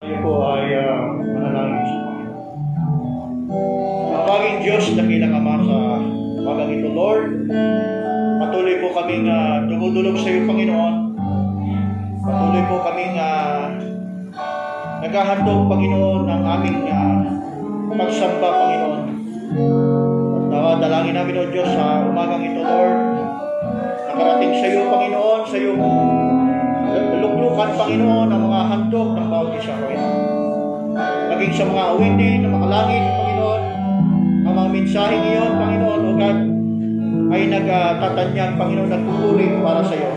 Tayo po ay uh, manalangin sa Panginoon. Mabaging Diyos, dakilang Ama sa bagang ito, Lord. Patuloy po kaming uh, dumudulog sa iyo, Panginoon. Patuloy po kaming uh, naghahandog, Panginoon, ng aming uh, pagsamba, Panginoon. At dalangin namin, O Diyos, sa umagang ito, Lord. Nakarating sa iyo, Panginoon, sa iyong luklukan, Panginoon, ang mga handog ng bawat isa, Panginoon. Maging sa mga awitin na makalangit, Panginoon, ang mga mensaheng iyon, Panginoon, O God, ay nagtatanyag, Panginoon, nagpupuri para sa iyo.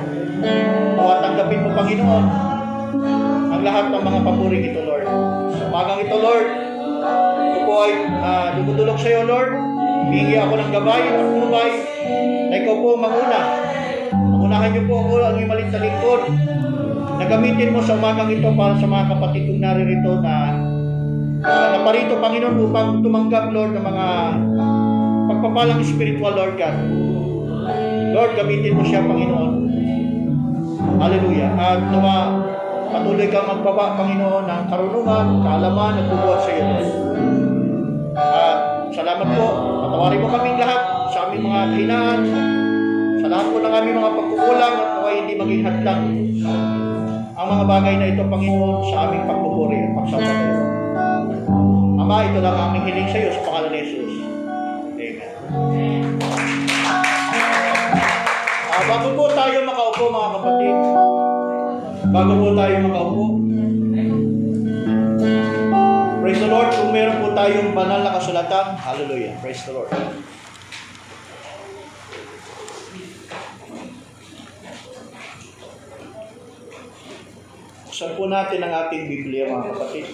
O tanggapin mo, Panginoon, ang lahat ng mga papuring ito, Lord. Sa umagang ito, Lord, ito po ay uh, sa iyo, Lord. Hingi ako ng gabay at tumay na ikaw po manguna. Mangunahan niyo po ako ang imalit na lingkod na gamitin mo sa umagang ito para sa mga kapatid kong naririto na uh, naparito, Panginoon, upang tumanggap, Lord, ng mga pagpapalang spiritual, Lord God. Lord, gamitin mo siya, Panginoon. Hallelujah. At nawa, patuloy kang magbaba, Panginoon, ng karunungan, kaalaman at bubuhat sa iyo, Lord. At salamat po. Patawarin mo kaming lahat sa aming mga kahinaan, sa lahat po ng aming mga pagkukulang at naway hindi maging hadlang ang mga bagay na ito, Panginoon, sa aming pagpupuri at pagsamba sa iyo. Ama, ito lang ang aming hiling sa iyo sa pangalan ni Jesus. Amen. Ah, bago po tayo makaupo, mga kapatid, bago po tayo makaupo, Praise the Lord, kung meron po tayong banal na kasulatan, hallelujah, praise the Lord. Buksan po natin ang ating Biblia, mga kapatid.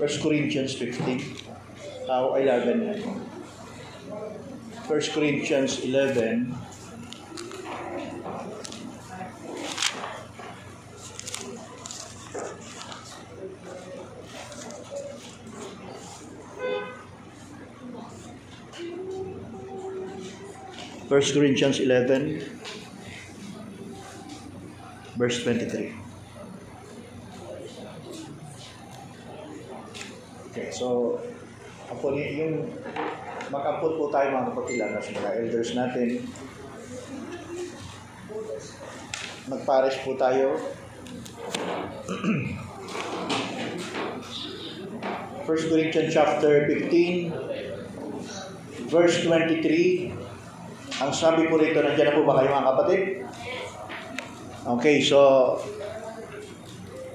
First Corinthians 15. Tao ay lagan yan. First Corinthians 11. First Corinthians 11, verse 23. Okay, so, ako yung makampot po tayo mga kapatilan sa mga elders natin. Magpares po tayo. First Corinthians chapter 15, verse 23. Ang sabi po rito, nandiyan na po ba kayo mga kapatid? Okay, so,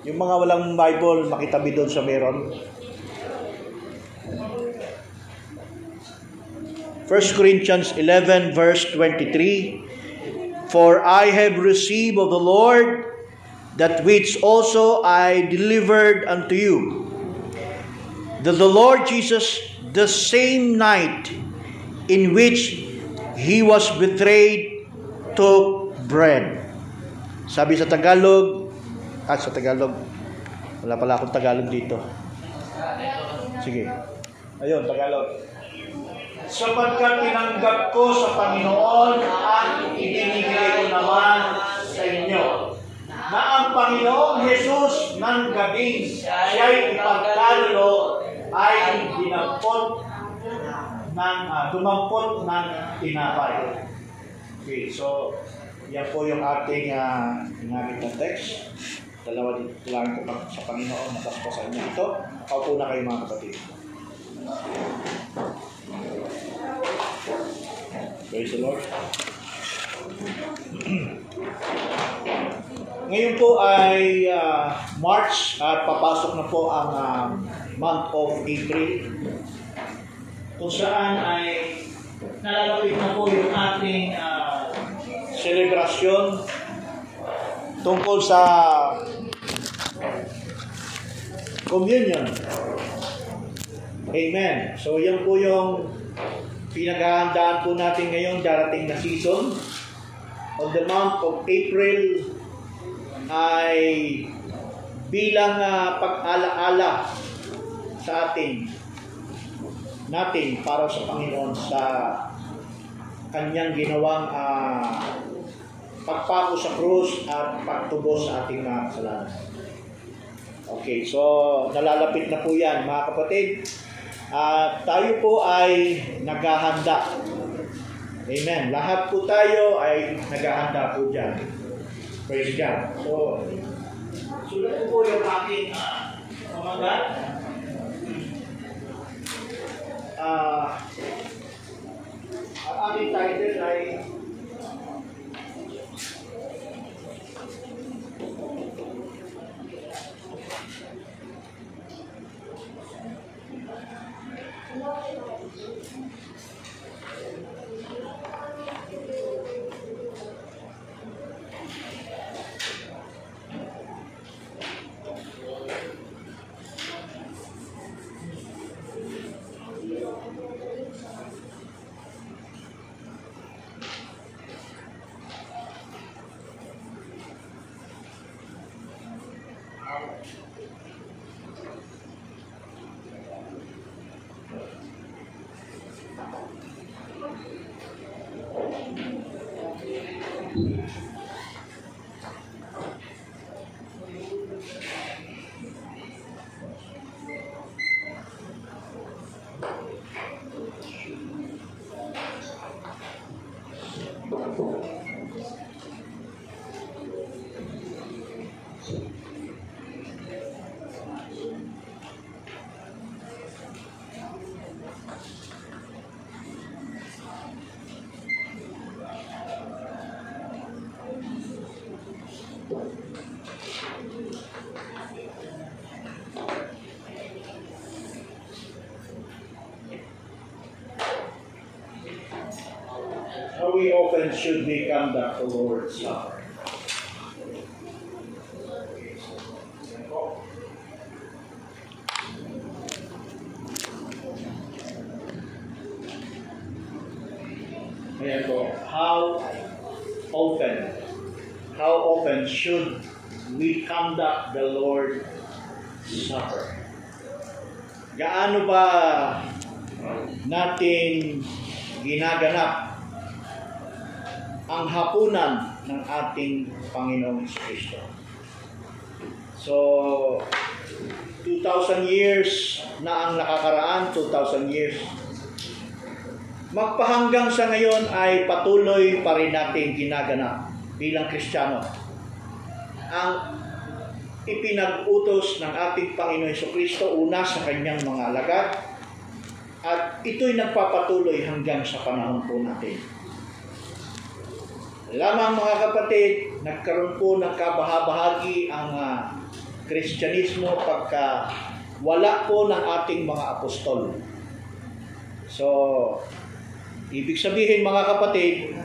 yung mga walang Bible, makitabi doon sa meron. 1 Corinthians 11 verse 23 For I have received of the Lord that which also I delivered unto you that the Lord Jesus the same night in which he was betrayed took bread. Sabi sa Tagalog at sa Tagalog wala pala akong Tagalog dito. Sige. Ayun, Tagalog. Sapagkat tinanggap ko sa Panginoon at ibinigay ko naman sa inyo na ang Panginoong Jesus ng gabing siya'y ipagkalulo ay dinampot ng, uh, dumampot ng tinapay. Okay, so yan po yung ating uh, ginamit na text. Dalawa dito lang ito sa Panginoon na sa inyo ito. Paupo na kayo mga kapatid. Praise the Lord. Ngayon po ay uh, March at papasok na po ang uh, month of April kung saan ay nalalapit na po yung ating uh, selebrasyon tungkol sa communion. Amen. So yan po yung pinaghahandaan po natin ngayon darating na season. On the month of April ay bilang uh, pag-alaala sa atin natin para sa Panginoon sa kanyang ginawang uh, pagpako sa krus at pagtubos sa ating mga kasalanan. Okay, so nalalapit na po yan mga kapatid. At uh, tayo po ay naghahanda. Amen. Lahat po tayo ay naghahanda po dyan. Praise God. So, sulat po yung aking uh, mga uh, ang ating title ay conduct the Lord's Supper. Po. How often, how often should we conduct the Lord's Supper? Gaano ba natin ginaganap ang hapunan ng ating Panginoong Kristo. So, 2,000 years na ang nakakaraan, 2,000 years. Magpahanggang sa ngayon ay patuloy pa rin natin ginaganap bilang Kristiyano. Ang ipinag-utos ng ating Panginoon Heso Kristo una sa kanyang mga alagad at ito'y nagpapatuloy hanggang sa panahon po natin. Lamang mga kapatid, nagkaroon po ng kabahabahagi ang uh, Kristyanismo pagka wala po ng ating mga apostol. So, ibig sabihin mga kapatid,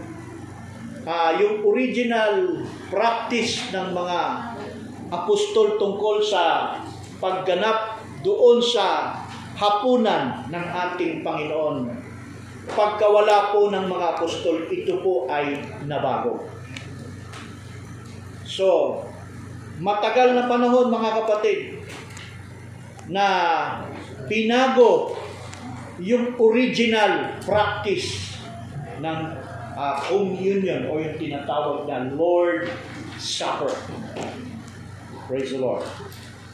uh, yung original practice ng mga apostol tungkol sa pagganap doon sa hapunan ng ating Panginoon pagkawala po ng mga apostol, ito po ay nabago. So, matagal na panahon mga kapatid na pinago yung original practice ng uh, communion o yung tinatawag na Lord Supper. Praise the Lord.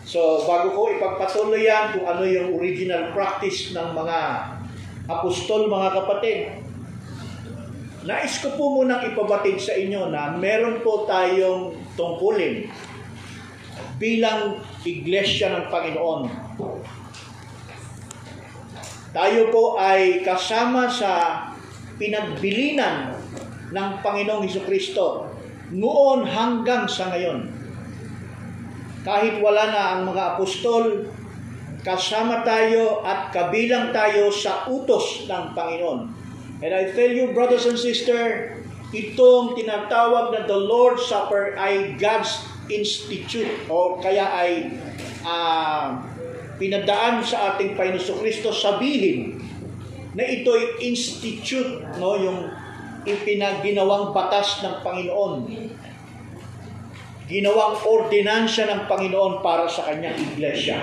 So, bago ko ipagpatuloy yan kung ano yung original practice ng mga apostol, mga kapatid. Nais ko po munang ipabatid sa inyo na meron po tayong tungkulin bilang iglesia ng Panginoon. Tayo po ay kasama sa pinagbilinan ng Panginoong Heso Kristo noon hanggang sa ngayon. Kahit wala na ang mga apostol, kasama tayo at kabilang tayo sa utos ng Panginoon. And I tell you, brothers and sisters, itong tinatawag na the Lord's Supper ay God's institute o kaya ay uh, pinadaan sa ating Panginoon Kristo sabihin na ito'y institute, no, yung ipinaginawang batas ng Panginoon. ginawang ordinansya ng Panginoon para sa kanyang iglesia.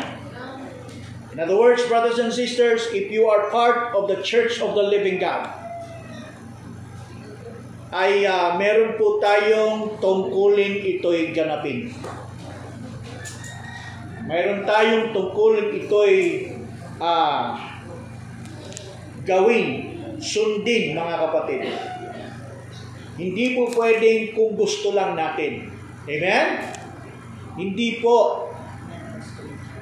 In other words, brothers and sisters, if you are part of the Church of the Living God, ay uh, meron po tayong tungkulin ito'y ganapin. Mayroon tayong tungkulin ito'y uh, gawin, sundin mga kapatid. Hindi po pwedeng kung gusto lang natin. Amen? Hindi po.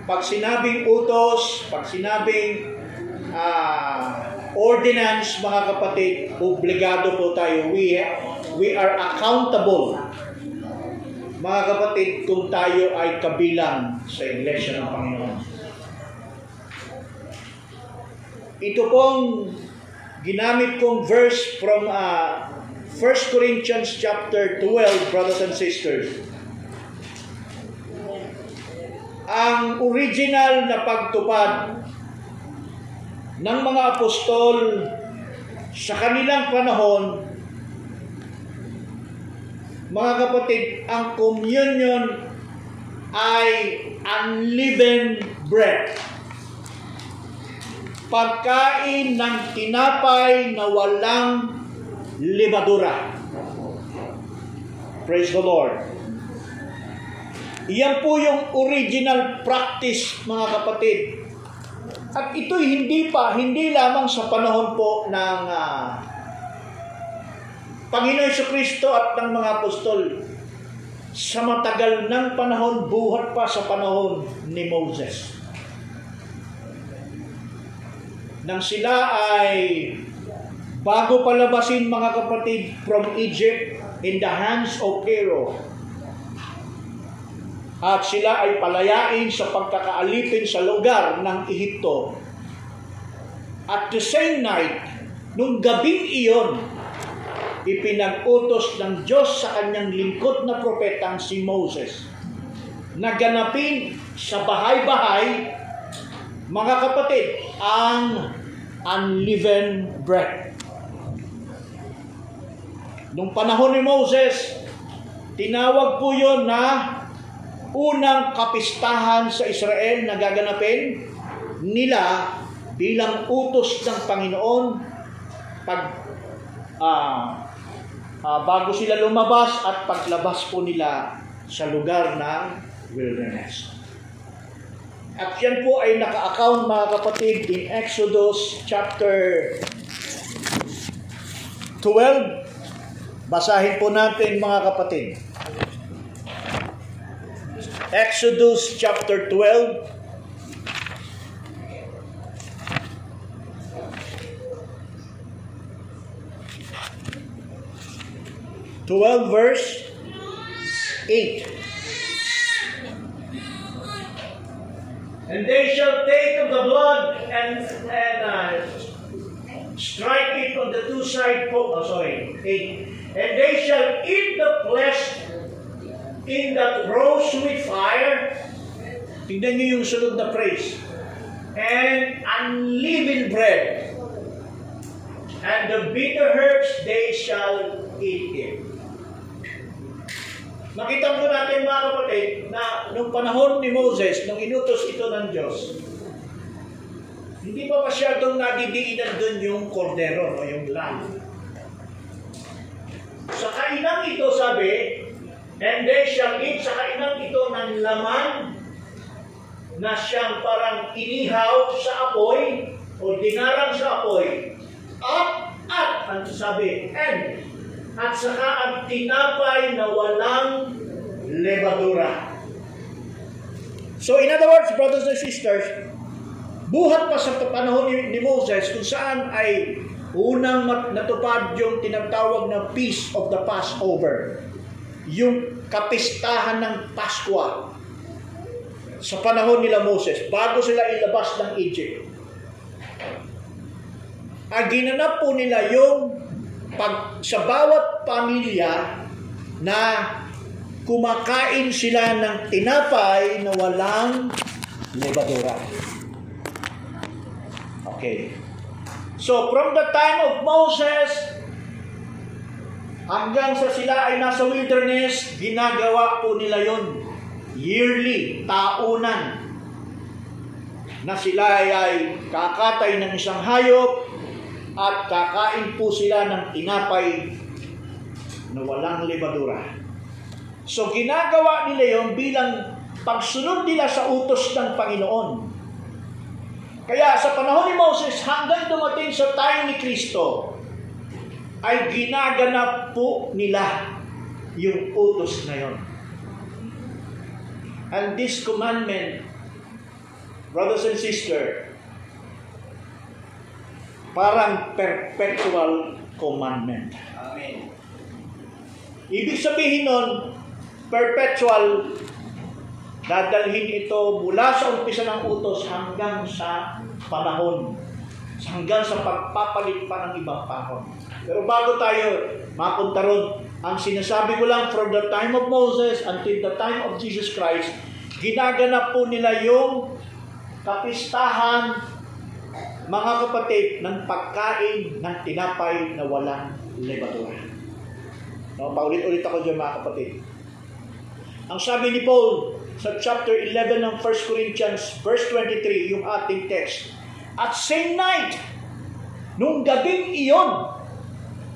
Pag sinabing utos, pag sinabing uh, ordinance, mga kapatid, obligado po tayo. We, we are accountable, mga kapatid, kung tayo ay kabilang sa Iglesia ng Panginoon. Ito pong ginamit kong verse from uh, 1 Corinthians chapter 12, brothers and sisters. Ang original na pagtupad ng mga apostol sa kanilang panahon, mga kapatid, ang communion ay unleavened bread. Pagkain ng tinapay na walang libadura. Praise the Lord. Iyan po yung original practice, mga kapatid. At ito'y hindi pa, hindi lamang sa panahon po ng uh, Panginoon Yeso Kristo at ng mga apostol. Sa matagal ng panahon, buhat pa sa panahon ni Moses. Nang sila ay Bago palabasin mga kapatid from Egypt in the hands of Pharaoh, at sila ay palayain sa pagkakaalipin sa lugar ng Ehipto. At the same night, nung gabing iyon, ipinag-utos ng Diyos sa kanyang lingkod na propetang si Moses na ganapin sa bahay-bahay, mga kapatid, ang unleavened bread. Nung panahon ni Moses, tinawag po yon na unang kapistahan sa Israel na gaganapin nila bilang utos ng Panginoon pag uh, uh, bago sila lumabas at paglabas po nila sa lugar ng wilderness. At yan po ay naka-account mga kapatid in Exodus chapter 12 Basahin po natin mga kapatid. Exodus chapter 12 12 verse 8 And they shall take of the blood and, and uh, strike it on the two side po, oh, sorry, 8 And they shall eat the flesh in that roast with fire. Tingnan niyo yung sunod na phrase. And unleavened bread. And the bitter herbs they shall eat it. Nakita po natin mga kapatid na nung panahon ni Moses, nung inutos ito ng Diyos, hindi pa masyadong nadidiinan doon yung kordero o yung lamb. Sa kainang ito, sabi, and they shall eat sa kainang ito ng laman na siyang parang inihaw sa apoy o dinarang sa apoy. At, at, ang sabi, and, at saka ang tinapay na walang levadura. So in other words, brothers and sisters, buhat pa sa panahon ni, ni Moses kung saan ay Unang natupad yung tinatawag na Peace of the Passover. Yung kapistahan ng Paskwa sa panahon nila Moses, bago sila ilabas ng Egypt. Ang ginanap po nila yung pag, sa bawat pamilya na kumakain sila ng tinapay na walang lebadura. Okay. So from the time of Moses Hanggang sa sila ay nasa wilderness, ginagawa po nila yon yearly, taunan, na sila ay kakatay ng isang hayop at kakain po sila ng tinapay na walang lebadura. So ginagawa nila yon bilang pagsunod nila sa utos ng Panginoon. Kaya sa panahon ni Moses hanggang dumating sa time ni Kristo, ay ginaganap po nila yung utos na yon. And this commandment, brothers and sisters, parang perpetual commandment. Amen. Ibig sabihin nun, perpetual, dadalhin ito mula sa umpisa ng utos hanggang sa panahon, hanggang sa pagpapalit pa ng ibang panahon. Pero bago tayo mapunta ron, ang sinasabi ko lang from the time of Moses until the time of Jesus Christ, ginaganap po nila yung kapistahan, mga kapatid, ng pagkain ng tinapay na walang levadura. No, paulit-ulit ako dyan mga kapatid. Ang sabi ni Paul sa chapter 11 ng 1 Corinthians verse 23, yung ating text, At same night, nung gabing iyon,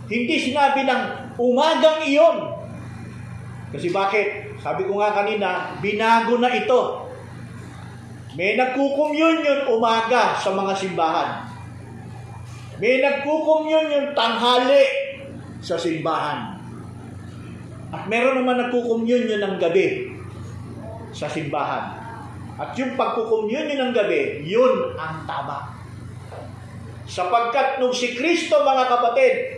hindi sinabi ng umagang iyon. Kasi bakit? Sabi ko nga kanina, binago na ito. May nagkukumyun umaga sa mga simbahan. May nagkukumyun tanghali sa simbahan. At meron naman nagkukumyun ng gabi sa simbahan. At yung pagkukumyun ng gabi, yun ang tama. Sapagkat nung si Kristo, mga kapatid,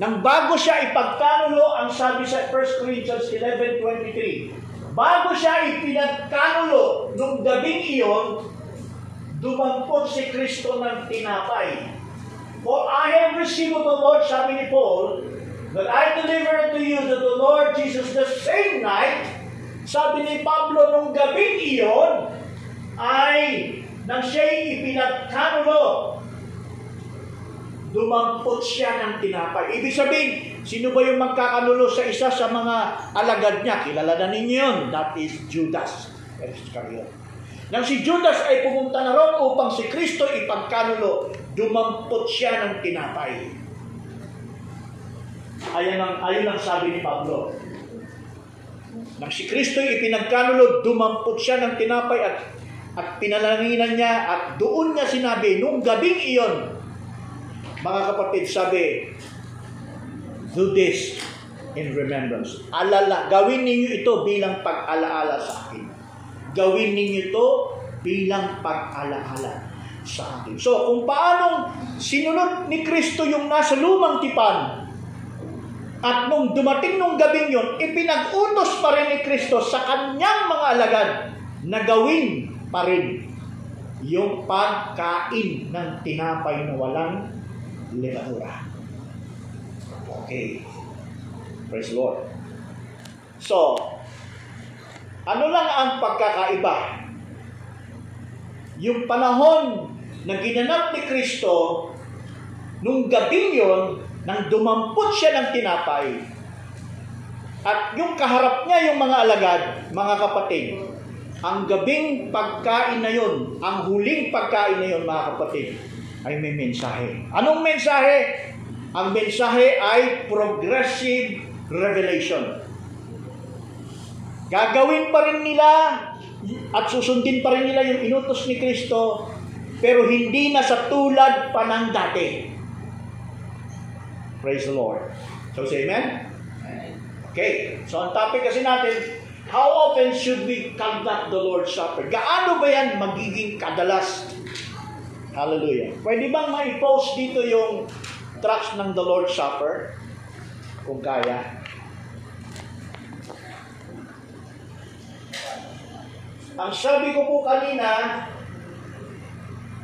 nang bago siya ipagkanulo, ang sabi sa 1 Corinthians 11.23, bago siya ipinagkanulo nung gabing iyon, dumampot si Kristo ng tinapay. For I have received of the Lord, sabi ni Paul, that I deliver unto you that the Lord Jesus the same night, sabi ni Pablo nung gabing iyon, ay nang siya'y ipinagkanulo, dumampot siya ng tinapay. Ibig sabihin, sino ba yung magkakanulo sa isa sa mga alagad niya? Kilala na ninyo yun. That is Judas Iscariot. Nang si Judas ay pumunta na ron upang si Kristo ipagkanulo, dumampot siya ng tinapay. Ayan ang, ayon ang sabi ni Pablo. Nang si Kristo ipinagkanulo, dumampot siya ng tinapay at at pinalanginan niya at doon niya sinabi, nung gabing iyon, mga kapatid, sabi, do this in remembrance. Alala, gawin ninyo ito bilang pag-alaala sa akin. Gawin ninyo ito bilang pag-alaala sa akin. So, kung paanong sinunod ni Kristo yung nasa lumang tipan, at nung dumating nung gabing yon, ipinag-utos pa rin ni Kristo sa kanyang mga alagad na gawin pa rin yung pagkain ng tinapay na walang levadura. Okay. Praise Lord. So, ano lang ang pagkakaiba? Yung panahon na ginanap ni Kristo, nung gabing yon, nang dumampot siya ng tinapay, at yung kaharap niya yung mga alagad, mga kapatid, ang gabing pagkain na yon, ang huling pagkain na yon, mga kapatid, ay may mensahe. Anong mensahe? Ang mensahe ay progressive revelation. Gagawin pa rin nila at susundin pa rin nila yung inutos ni Kristo, pero hindi na sa tulad pa ng dati. Praise the Lord. So say amen? Okay. So ang topic kasi natin, how often should we conduct the Lord's Supper? Gaano ba yan magiging kadalas? Hallelujah. Pwede bang ma-post dito yung tracks ng the Lord's Supper? Kung kaya. Ang sabi ko po kanina,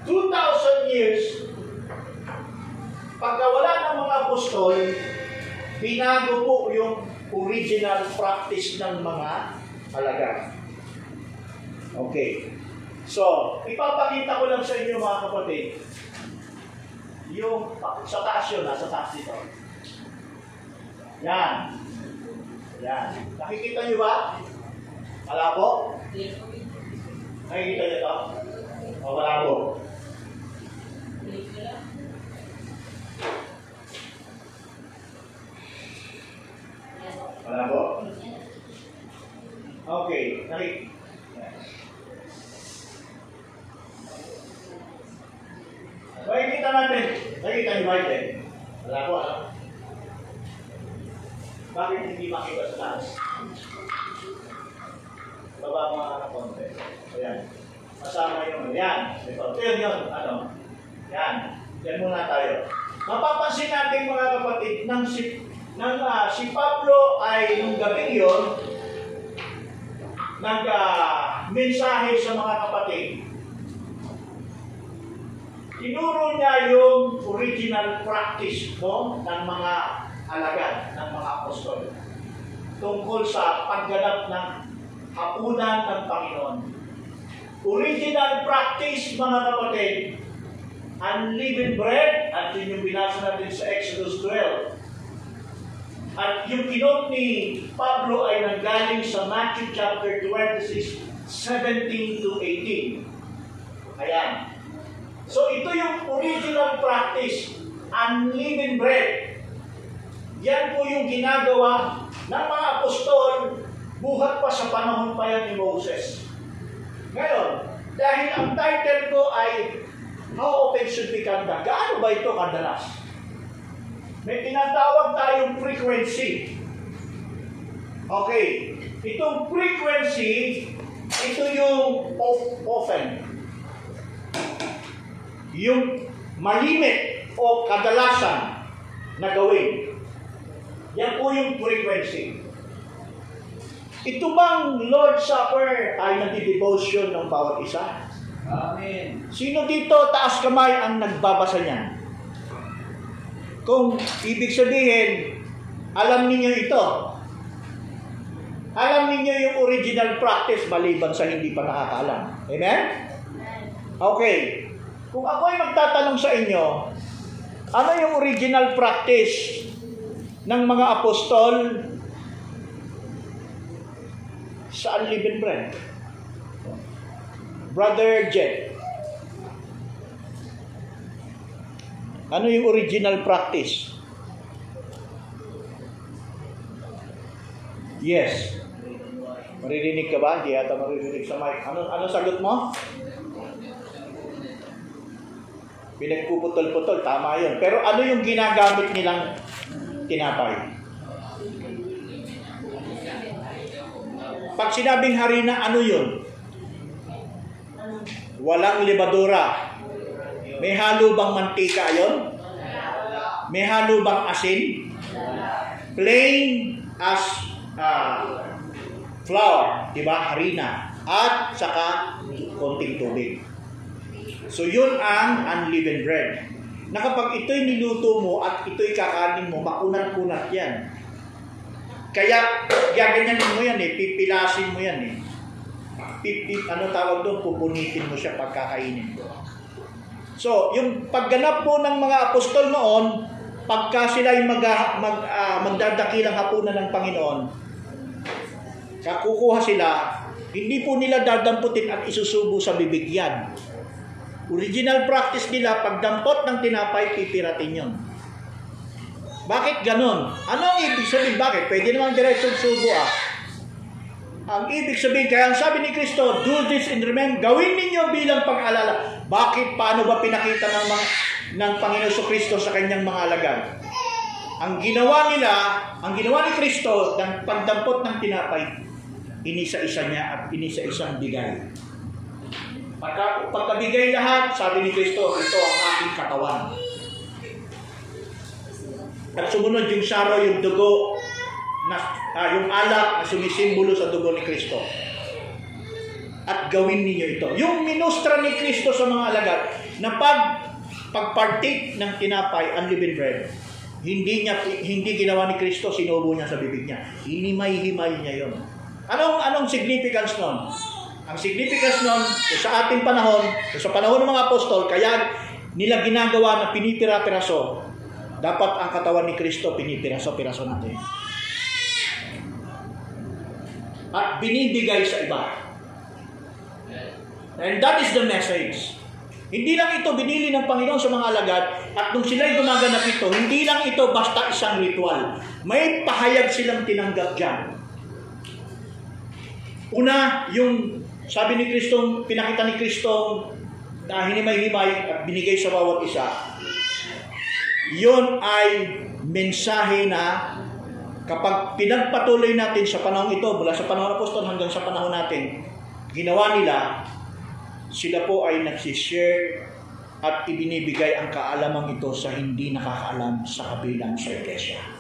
2,000 years, pagka wala ng mga apostol, binago po yung original practice ng mga alagad. Okay. So, ipapakita ko lang sa inyo mga kapatid, yung sa taas yun, nasa taas dito. Yan. Yan. Nakikita niyo ba? Malabo? Nakikita niyo to? O malabo? Malabo? Okay. Nakikita. Makikita natin. Nakikita niyo ba ito? Malabo, ano? Bakit hindi makita sa taas? Baba mo nga na konti. Ayan. Masama yung, yan. Ito, yun ano. Yan. Yan muna tayo. Mapapansin natin mga kapatid, nang si, nang, uh, si Pablo ay nung gabing yun, nag-mensahe sa mga kapatid. Tinuro niya yung original practice no, ng mga alagad, ng mga apostol tungkol sa pagganap ng hapunan ng Panginoon. Original practice, mga kapatid, unleavened bread, at yun yung binasa natin sa Exodus 12. At yung kinot ni Pablo ay nanggaling sa Matthew chapter 26, 17 to 18. Ayan. So ito yung original practice, unleavened bread. Yan po yung ginagawa ng mga apostol buhat pa sa panahon pa yan ni Moses. Ngayon, dahil ang title ko ay How often should we conduct? Gaano ba ito kadalas? May tinatawag tayong frequency. Okay. Itong frequency, ito yung of, often. Yung malimit o kadalasan na gawin. Yan po yung frequency. Ito bang Lord Supper ay nagdi-devotion ng bawat isa? Amen. Sino dito taas kamay ang nagbabasa niyan? Kung ibig sabihin, alam ninyo ito. Alam ninyo yung original practice maliban sa hindi pa nakakaalam. Amen? Okay. Kung ako ay magtatanong sa inyo, ano yung original practice ng mga apostol sa unleavened bread? Brother Jet. Ano yung original practice? Yes. Maririnig ka ba? Hindi yata maririnig sa mic. Ano, ano sagot mo? Pinagpuputol-putol. Tama yun. Pero ano yung ginagamit nilang tinapay? Pag sinabing harina, ano yun? Walang libadura. May halo bang mantika yon? May halo bang asin? Plain as uh, flour, di ba? Harina. At saka konting tubig. So yun ang unleavened bread. Na kapag ito'y niluto mo at ito'y kakanin mo, makunat-kunat yan. Kaya gaganyanin mo yan eh, pipilasin mo yan eh. Pip, pip, ano tawag doon, pupunitin mo siya pagkakainin mo. So, yung pagganap po ng mga apostol noon, pagka sila ay mag, mag, uh, magdadakilang hapunan ng Panginoon, kakukuha sila, hindi po nila dadamputin at isusubo sa bibigyan. Original practice nila, pagdampot ng tinapay, pipiratin yon. Bakit ganon? Ano ang ibig sabihin? Bakit? Pwede namang diretsong subo ah. Ang ibig sabihin, kaya ang sabi ni Kristo, do this in remember, gawin ninyo bilang pag-alala. Bakit? Paano ba pinakita ng, mga, ng Panginoon sa Kristo sa kanyang mga alagad? Ang ginawa nila, ang ginawa ni Kristo, ng pagdampot ng tinapay, inisa-isa niya at inisa-isang bigay. Pagka, pagkabigay lahat, sabi ni Kristo, ito ang aking katawan. At sumunod yung saro, yung dugo, na, uh, yung alak na sumisimbolo sa dugo ni Kristo. At gawin ninyo ito. Yung minustra ni Kristo sa mga alagad, na pag pagpartake ng tinapay, unleavened bread, hindi niya hindi ginawa ni Kristo, sinubo niya sa bibig niya. Hinimay-himay niya yon. Anong anong significance noon? Ang significance noon, sa ating panahon, sa panahon ng mga apostol, kaya nila ginagawa na pinipira-piraso Dapat ang katawan ni Kristo pinipiraso-piraso natin. At binibigay sa iba. And that is the message. Hindi lang ito binili ng Panginoon sa mga alagad at nung sila'y gumaganap ito, hindi lang ito basta isang ritual. May pahayag silang tinanggap dyan. Una, yung sabi ni Kristo, pinakita ni Kristo na hinimay-himay at binigay sa bawat isa. Yon ay mensahe na kapag pinagpatuloy natin sa panahon ito, mula sa panahon ng apostol hanggang sa panahon natin, ginawa nila, sila po ay nagsishare at ibinibigay ang kaalamang ito sa hindi nakakaalam sa kabilang sa iglesia.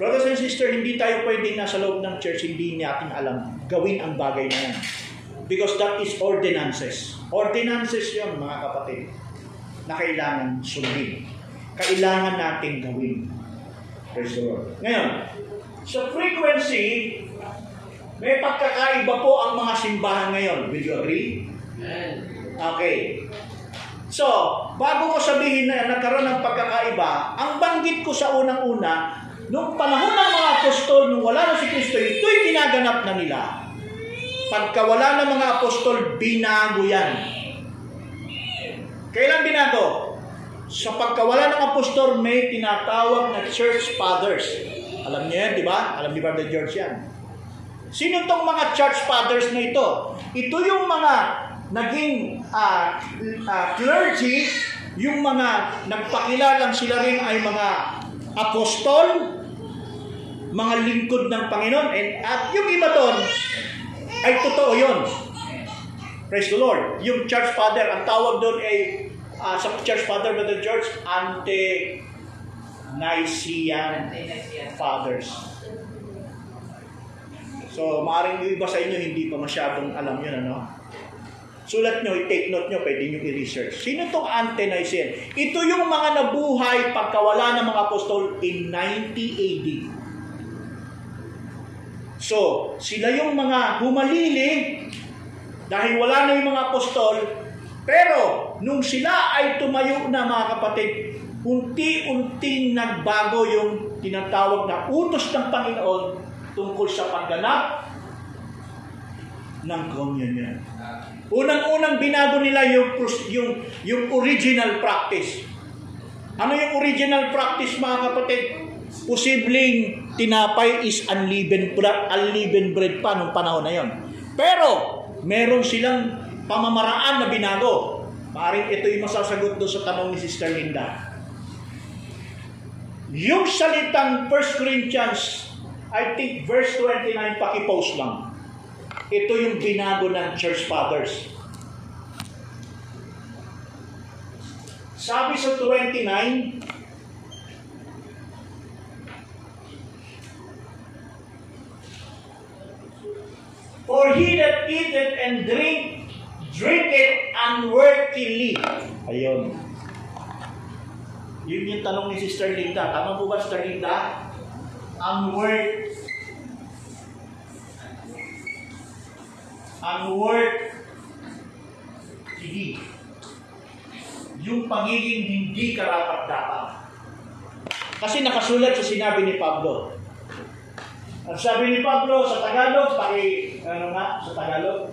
Brothers and sisters, hindi tayo pwedeng nasa loob ng church, hindi natin alam gawin ang bagay na yan. Because that is ordinances. Ordinances yon mga kapatid, na kailangan sundin. Kailangan natin gawin. Praise the Lord. Ngayon, sa frequency, may pagkakaiba po ang mga simbahan ngayon. Will you agree? Okay. So, bago ko sabihin na nagkaroon ng pagkakaiba, ang banggit ko sa unang-una, Nung panahon ng mga apostol, nung wala na si Kristo, ito'y ginaganap na nila. Pagka wala na mga apostol, binago yan. Kailan binago? Sa pagkawala ng apostol, may tinatawag na church fathers. Alam niyo yan, di ba? Alam ni Brother George yan. Sino tong mga church fathers na ito? Ito yung mga naging uh, uh, clergy, yung mga nagpakilalang sila rin ay mga apostol, mga lingkod ng Panginoon. And at yung iba doon, ay totoo yon. Praise the Lord. Yung church father, ang tawag doon ay, uh, sa church father, Brother George, ante-Nicene fathers. So, maaaring yung iba sa inyo hindi pa masyadong alam yun, ano? Sulat nyo, i-take note nyo, pwede nyo i-research. Sino itong ante-Nicene? Ito yung mga nabuhay pagkawala ng mga apostol in 90 AD. So, sila yung mga humalili dahil wala na yung mga apostol, pero nung sila ay tumayo na mga kapatid, unti-unting nagbago yung tinatawag na utos ng Panginoon tungkol sa pagganap ng communion. Unang-unang binago nila yung, yung, yung original practice. Ano yung original practice mga kapatid? Posibleng tinapay is unleavened bread, unleavened bread pa nung panahon na yon. Pero, meron silang pamamaraan na binago. Maring ito yung masasagot doon sa tanong ni Sister Linda. Yung salitang 1 Corinthians, I think verse 29, pakipost lang. Ito yung binago ng church fathers. Sabi sa 29, For he that eateth and drink, drinketh unworthily. Ayun. Yun yung tanong ni Sister Linda. Tama po ba, Sister Linda? Unworth. Unworthily. Yung pagiging hindi karapat-dapat. Kasi nakasulat sa sinabi ni Pablo, ang sabi ni Pablo sa Tagalog, paki, ano nga, sa Tagalog,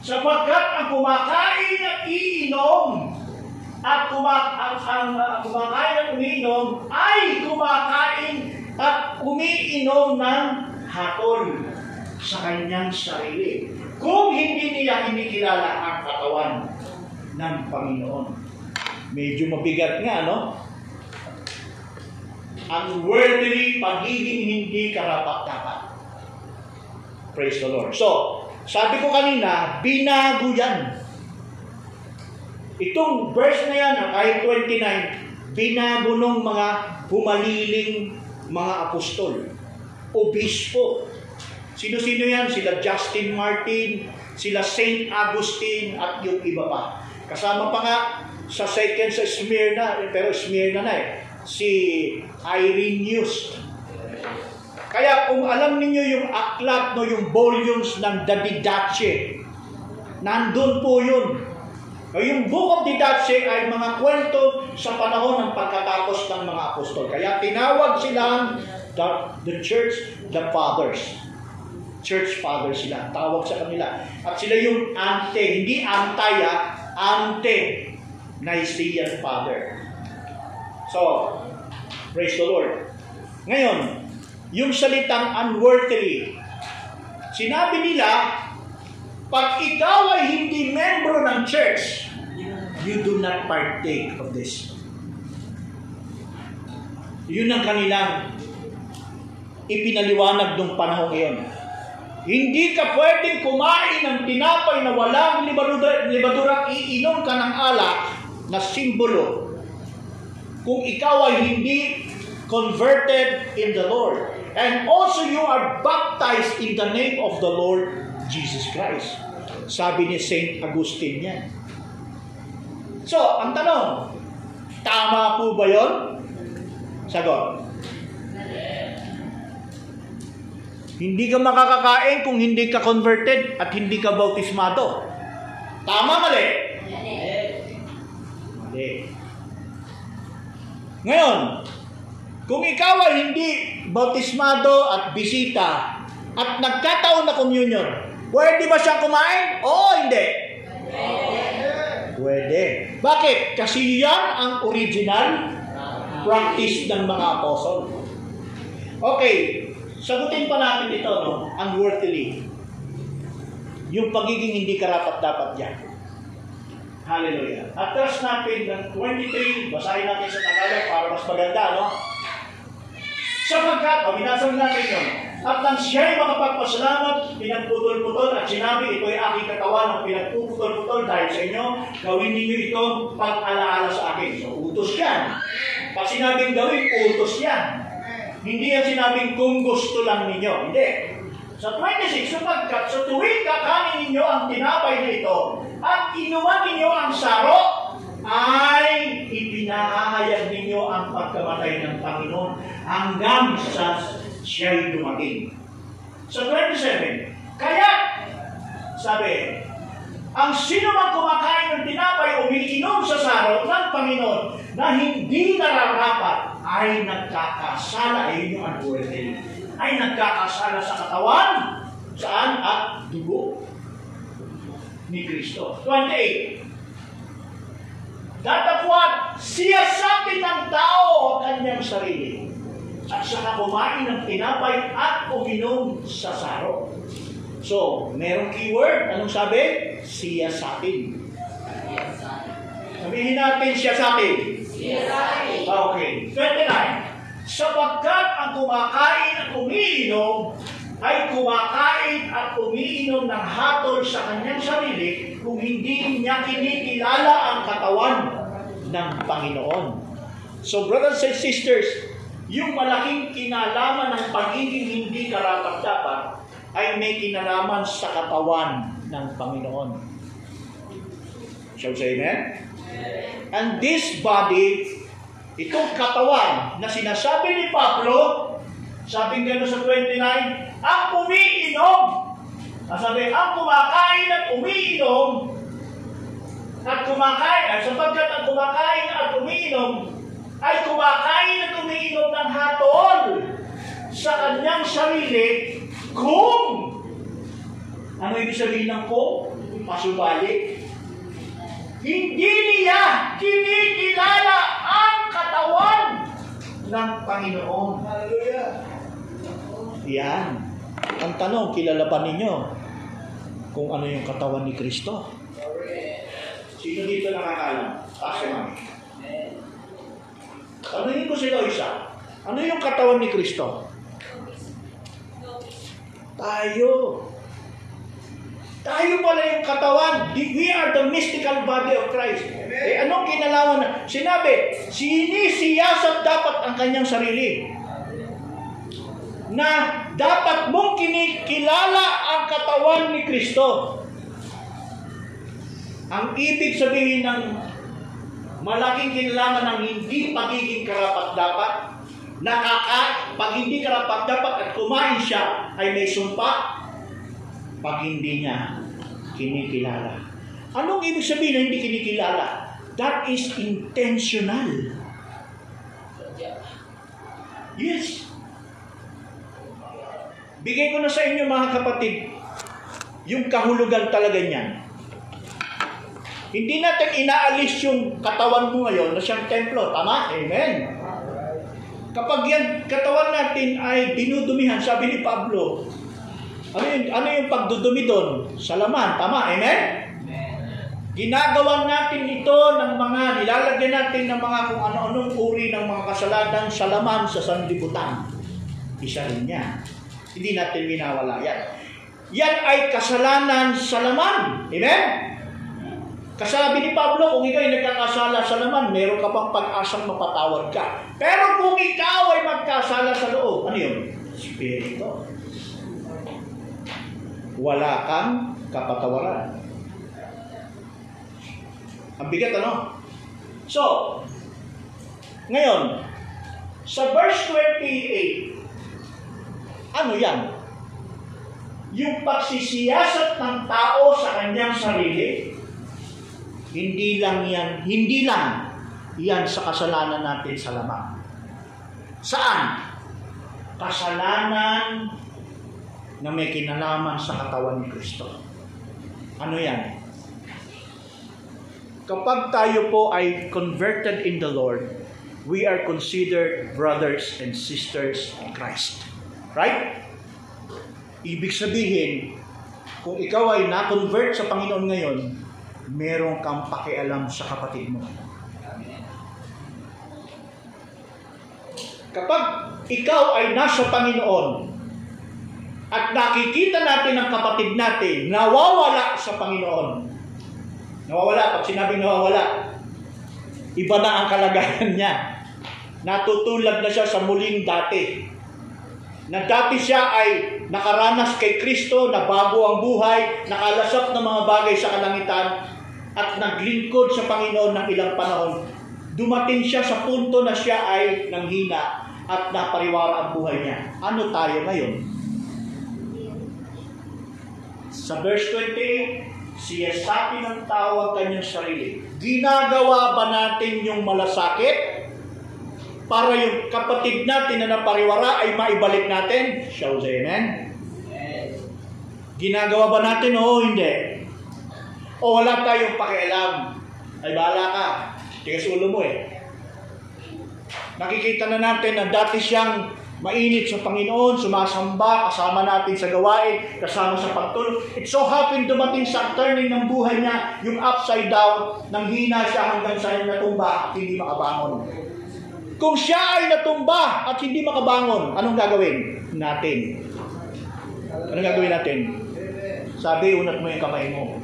sapagkat ang kumakain at iinom at kumak ang, ang uh, kumakain at umiinom ay kumakain at umiinom ng hatol sa kanyang sarili. Kung hindi niya kinikilala ang katawan ng Panginoon. Medyo mabigat nga, no? Unworthily, pagiging hindi karapat-dapat. Praise the Lord. So, sabi ko kanina, binago yan. Itong verse na yan, kahit 29, binago ng mga humaliling mga apostol, obispo. Sino-sino yan? Sila Justin Martin, sila Saint Augustine, at yung iba pa. Kasama pa nga sa second sa Smyrna, pero Smyrna na eh si Irene News. Kaya kung alam ninyo yung aklat, no, yung volumes ng David Dache, nandun po yun. O yung Book of Didache ay mga kwento sa panahon ng pagkatapos ng mga apostol. Kaya tinawag silang the, the church, the fathers. Church fathers sila. Tawag sa kanila. At sila yung ante, hindi antaya, ante Nicene father. So, praise the Lord. Ngayon, yung salitang unworthily, sinabi nila, pag ikaw ay hindi membro ng church, you do not partake of this. Yun ang kanilang ipinaliwanag nung panahon ngayon. Hindi ka pwedeng kumain ng tinapay na walang libadura, libadurang iinom ka ng alak na simbolo kung ikaw ay hindi converted in the Lord. And also you are baptized in the name of the Lord Jesus Christ. Sabi ni Saint Agustin yan. So, ang tanong, tama po ba yon? Sagot. Hindi ka makakakain kung hindi ka converted at hindi ka bautismado. Tama mali? Mali. Ngayon, kung ikaw ay hindi bautismado at bisita at nagkataon na communion, pwede ba siyang kumain? Oo, hindi. Pwede. Bakit? Kasi yan ang original practice ng mga apostle. Okay, sagutin pa natin ito, no? Unworthily. Yung pagiging hindi karapat-dapat yan. Hallelujah. At trust natin ng 23, basahin natin sa Tagalog para mas maganda, no? Sapagkat, o binasa natin yun, at nang siya'y makapagpasalamat, pinagputol-putol at sinabi, ito'y aking katawan ng pinagpuputol-putol dahil sa inyo, gawin ninyo ito pag-alaala sa akin. So, utos yan. Pag sinabing gawin, utos yan. Hindi yan sinabing kung gusto lang ninyo. Hindi. Sa 26, sapagkat sa tuwing kakanin ninyo ang tinapay na ito at inuman ninyo ang saro, ay ipinahahayag ninyo ang pagkamatay ng Panginoon hanggang sa siya'y dumating. Sa 27, kaya, sabi, ang sino man kumakain ng tinapay o umiinom sa saro ng Panginoon na hindi nararapat ay nagkakasala, ay yun yung unworthy, ay nagkakasala sa katawan, saan? At dugo ni Kristo. 28. Datapwat siya sa atin ng tao ang kanyang sarili at saka kumain ng tinapay at uminom sa saro. So, merong keyword. Anong sabi? Siya sa atin. Sabihin natin siya sa atin. Siya sa atin. Okay. 29. Sapagkat ang kumakain at umiinom ay kumakain at umiinom ng hatol sa kanyang sarili kung hindi niya kinikilala ang katawan ng Panginoon. So brothers and sisters, yung malaking kinalaman ng pagiging hindi karapat-dapat ay may kinalaman sa katawan ng Panginoon. Shall we say amen? And this body, itong katawan na sinasabi ni Pablo, sabing gano'n sa 29, ang umiinom, sabi, ang kumakain at umiinom, at kumakain, at sapagkat ang kumakain at umiinom, ay kumakain at umiinom ng hatol sa kanyang sarili kung ano ibig sabihin ng kung? Pasubali. Hindi niya kinikilala ang katawan ng Panginoon. Hallelujah. Yan. Ang tanong, kilala pa ninyo kung ano yung katawan ni Kristo? Sino dito nakakalam? Taas mami. Tanungin ko sila isa. Ano yung katawan ni Kristo? Tayo. Tayo pala yung katawan. We are the mystical body of Christ. Eh, anong kinalaman na? Sinabi, sinisiyasat dapat ang kanyang sarili. Na dapat mong kinikilala ang katawan ni Kristo. Ang ibig sabihin ng malaking kinalaman ng hindi pagiging karapat-dapat, nakaka, pag hindi karapat-dapat at kumain siya, ay may sumpa, pag hindi niya kinikilala. Anong ibig sabihin na hindi kinikilala? That is intentional. Yes. Bigay ko na sa inyo mga kapatid, yung kahulugan talaga niyan. Hindi natin inaalis yung katawan mo ngayon na siyang templo. Tama? Amen. Kapag yan katawan natin ay dinudumihan, sabi ni Pablo, ano yung, ano yung pagdudumi doon? Sa laman. Tama? Amen? Ginagawa natin ito ng mga, nilalagyan natin ng mga kung ano-anong uri ng mga kasalanan sa laman sa sanlibutan. Isa rin yan. Hindi natin winawala yan. Yan ay kasalanan sa laman. Amen? Kasabi ni Pablo, kung ikaw ay nagkakasala sa laman, meron ka pang pag-asang mapatawad ka. Pero kung ikaw ay magkasala sa loob, ano yun? Spirito. Wala kang kapatawaran. Ang bigat ano? So, ngayon, sa verse 28, ano yan? Yung pagsisiyasat ng tao sa kanyang sarili, hindi lang yan, hindi lang yan sa kasalanan natin sa lamang. Saan? Kasalanan na may kinalaman sa katawan ni Kristo. Ano yan? Kapag tayo po ay converted in the Lord, we are considered brothers and sisters in Christ. Right? Ibig sabihin, kung ikaw ay na-convert sa Panginoon ngayon, meron kang pakialam sa kapatid mo. Kapag ikaw ay nasa Panginoon at nakikita natin ang kapatid natin nawawala sa Panginoon, nawawala, pag sinabing nawawala, iba na ang kalagayan niya. Natutulad na siya sa muling dati. Na dati siya ay nakaranas kay Kristo, na bago ang buhay, nakalasap ng mga bagay sa kalangitan, at naglingkod sa Panginoon ng ilang panahon. Dumating siya sa punto na siya ay nanghina at napariwara ang buhay niya. Ano tayo ngayon? Sa verse 28, siyasatin ng tao ang kanyang sarili. Ginagawa ba natin yung malasakit para yung kapatid natin na napariwara ay maibalik natin? Shall say amen? Ginagawa ba natin o hindi? O wala tayong pakialam? Ay bahala ka. Tigas ulo mo eh. Nakikita na natin na dati siyang mainit sa Panginoon, sumasamba, kasama natin sa gawain, kasama sa pagtulog. It so happened dumating sa turning ng buhay niya, yung upside down, nang hina siya hanggang sa natumba at hindi makabangon. Kung siya ay natumba at hindi makabangon, anong gagawin natin? Anong gagawin natin? Sabi, unat mo yung kamay mo.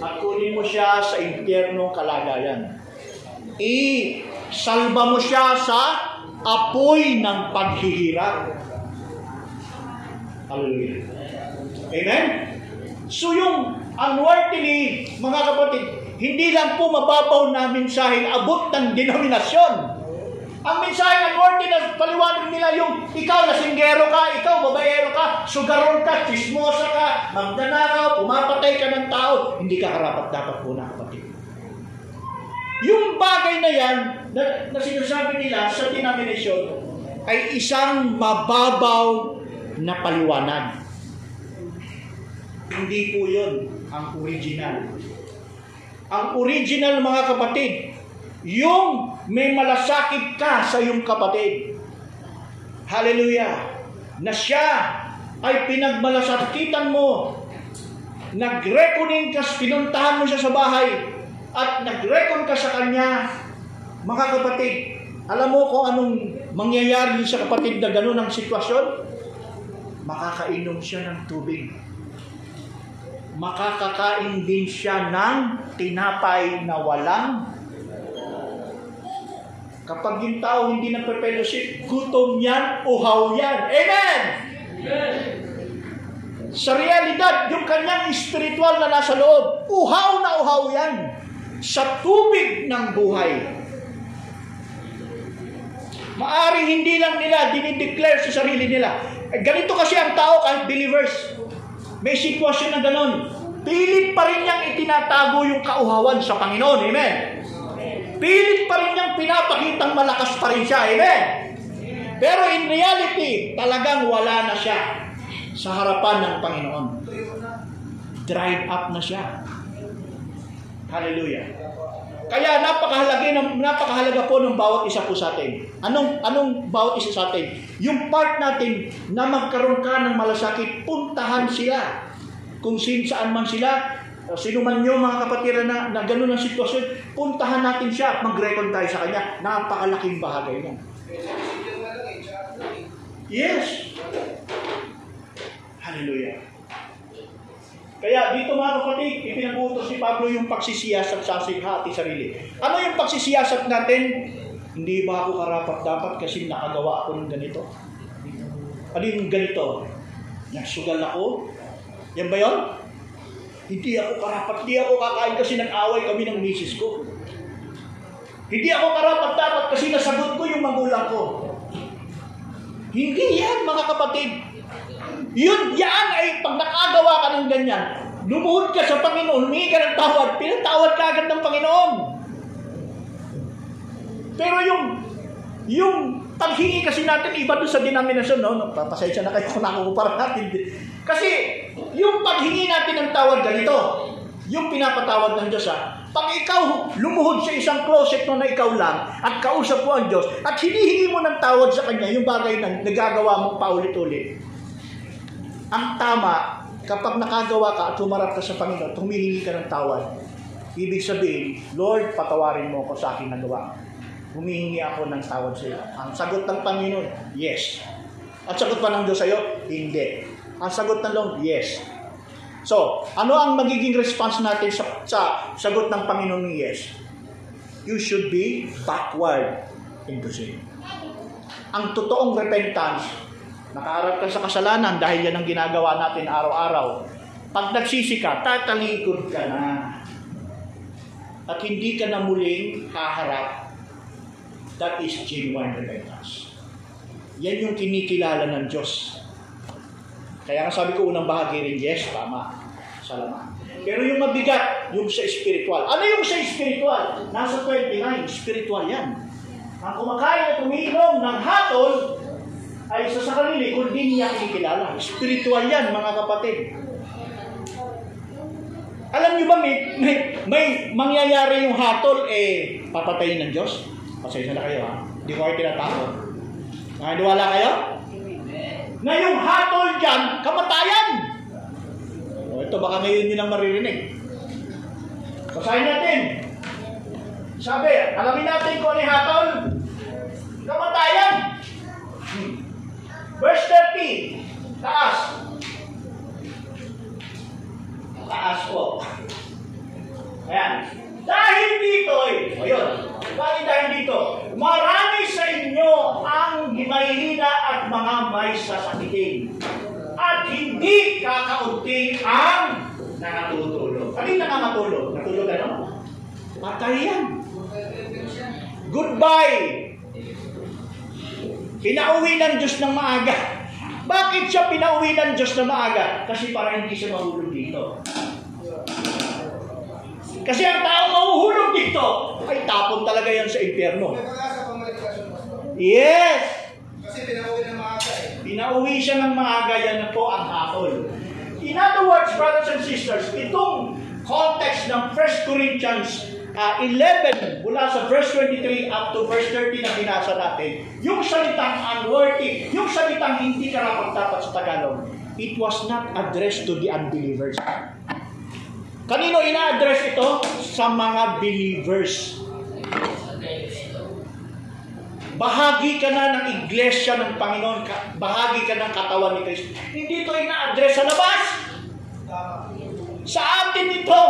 At kunin mo siya sa impyernong kalagayan. I-salba mo siya sa apoy ng paghihirap. Hallelujah. Amen? So yung unworthily, mga kapatid, hindi lang po mababaw na mensaheng abot ng denominasyon. Ang mensaheng unworthy na paliwanag nila yung ikaw lasinggero ka, ikaw babayero ka, sugaron ka, chismosa ka, magdanakaw, pumapatay ka ng tao, hindi ka karapat dapat po na kapatid. Yung bagay na yan, na, na sinasabi nila sa denomination, ay isang mababaw na paliwanag. Hindi po yun ang original. Ang original mga kapatid, yung may malasakit ka sa iyong kapatid. Hallelujah. Na siya ay pinagmalasakitan mo. Nag-reckoning ka, pinuntahan mo siya sa bahay at nag-reckon ka sa kanya. Mga kapatid, alam mo kung anong mangyayari sa kapatid na ganun ang sitwasyon? Makakainom siya ng tubig. Makakakain din siya ng tinapay na walang Kapag yung tao hindi nagpe-fellowship, gutom yan, uhaw yan. Amen! Sa realidad, yung kanyang spiritual na nasa loob, uhaw na uhaw yan sa tubig ng buhay. Maaring hindi lang nila dinideclare sa sarili nila. Eh, Ganito kasi ang tao kahit believers. May sitwasyon na ganon. Pilit pa rin niyang itinatago yung kauhawan sa Panginoon. Amen. Pilit pa rin niyang pinapakitang malakas pa rin siya. Amen. Pero in reality, talagang wala na siya sa harapan ng Panginoon. Dried up na siya. Hallelujah. Kaya napakahalaga napakahalaga po ng bawat isa po sa atin. Anong anong bawat isa sa atin? Yung part natin na magkaroon ka ng malasakit, puntahan sila. Kung sin saan man sila, sino man nyo mga kapatiran na, na ganun ang sitwasyon, puntahan natin siya at mag-reconcile sa kanya. Napakalaking bahagay niya. Yes. Hallelujah. Kaya dito mga kapatid, ipinagutos ni Pablo yung pagsisiyasat sa ating sarili. Ano yung pagsisiyasat natin? Hindi ba ako karapat dapat kasi nakagawa ako ng ganito? Ano yung ganito? Nagsugal ako? Yan ba yun? Hindi ako karapat, hindi ako kakain kasi nag-away kami ng misis ko. Hindi ako karapat dapat kasi nasagot ko yung magulang ko. Hindi yan mga kapatid. Yun, yan ay pag nakagawa ka ng ganyan, lumuhod ka sa Panginoon, humingi ka ng tawad, pinatawad ka agad ng Panginoon. Pero yung, yung paghingi kasi natin, iba doon sa denominasyon, no? no? Pasensya na kayo kung nakukumpara natin. Kasi, yung paghingi natin ng tawad ganito, yung pinapatawad ng Diyos, ha? Pag ikaw lumuhod sa isang closet no na ikaw lang at kausap mo ang Diyos at hinihingi mo ng tawad sa Kanya yung bagay na nagagawa mo paulit-ulit, ang tama, kapag nakagawa ka at humarap ka sa Panginoon, humihingi ka ng tawad. Ibig sabihin, Lord, patawarin mo ako sa aking nagawa. Humihingi ako ng tawad sa iyo. Ang sagot ng Panginoon, yes. At sagot pa ng Diyos sa iyo, hindi. Ang sagot ng Lord, yes. So, ano ang magiging response natin sa, sa sagot ng Panginoon ng yes? You should be backward into sin. Ang totoong repentance, nakaharap ka sa kasalanan dahil yan ang ginagawa natin araw-araw. Pag nagsisi ka, tatalikod ka na. At hindi ka na muling haharap. That is genuine repentance. Yan yung kinikilala ng Diyos. Kaya nga sabi ko unang bahagi rin, yes, tama. Salamat. Pero yung mabigat, yung sa spiritual. Ano yung sa spiritual? Nasa 29, spiritual yan. Ang kumakain at umiinom ng hatol ay isa sa kanili, kundi niya kinikilala. Spiritual yan, mga kapatid. Alam niyo ba, may, may, may mangyayari yung hatol, eh, papatayin ng Diyos? Pasensya na kayo, ha? Hindi ko kayo tinatakot. Nakaniwala kayo? Na yung hatol dyan, kamatayan! O, ito, baka ngayon nyo lang maririnig. Basahin natin. Sabi, alamin natin kung ano hatol. Kamatayan! Verse 30. Taas. Taas po. Ayan. Dahil dito, eh, o yun, bakit dahil dito? Marami sa inyo ang mahihina at mga may sasakitin. At hindi kakaunti ang nakatutulog. Ano yung nakakatulog? Natulog ano? Patay yan. Goodbye. Pinauwi ng Diyos ng maaga. Bakit siya pinauwi ng Diyos ng maaga? Kasi para hindi siya mahulog dito. Kasi ang tao mahuhulog dito, ay tapon talaga yan sa impyerno. Yes! Kasi pinauwi ng maaga eh. Pinauwi siya ng maaga, yan na po ang hatol. In other words, brothers and sisters, itong context ng 1 Corinthians uh, 11 mula sa verse 23 up to verse 30 na binasa natin, yung salitang unworthy, yung salitang hindi karapat-dapat sa Tagalog, it was not addressed to the unbelievers. Kanino ina-address ito? Sa mga believers. Bahagi ka na ng iglesia ng Panginoon, bahagi ka ng katawan ni Kristo. Hindi ito ina-address sa labas. Sa atin ito.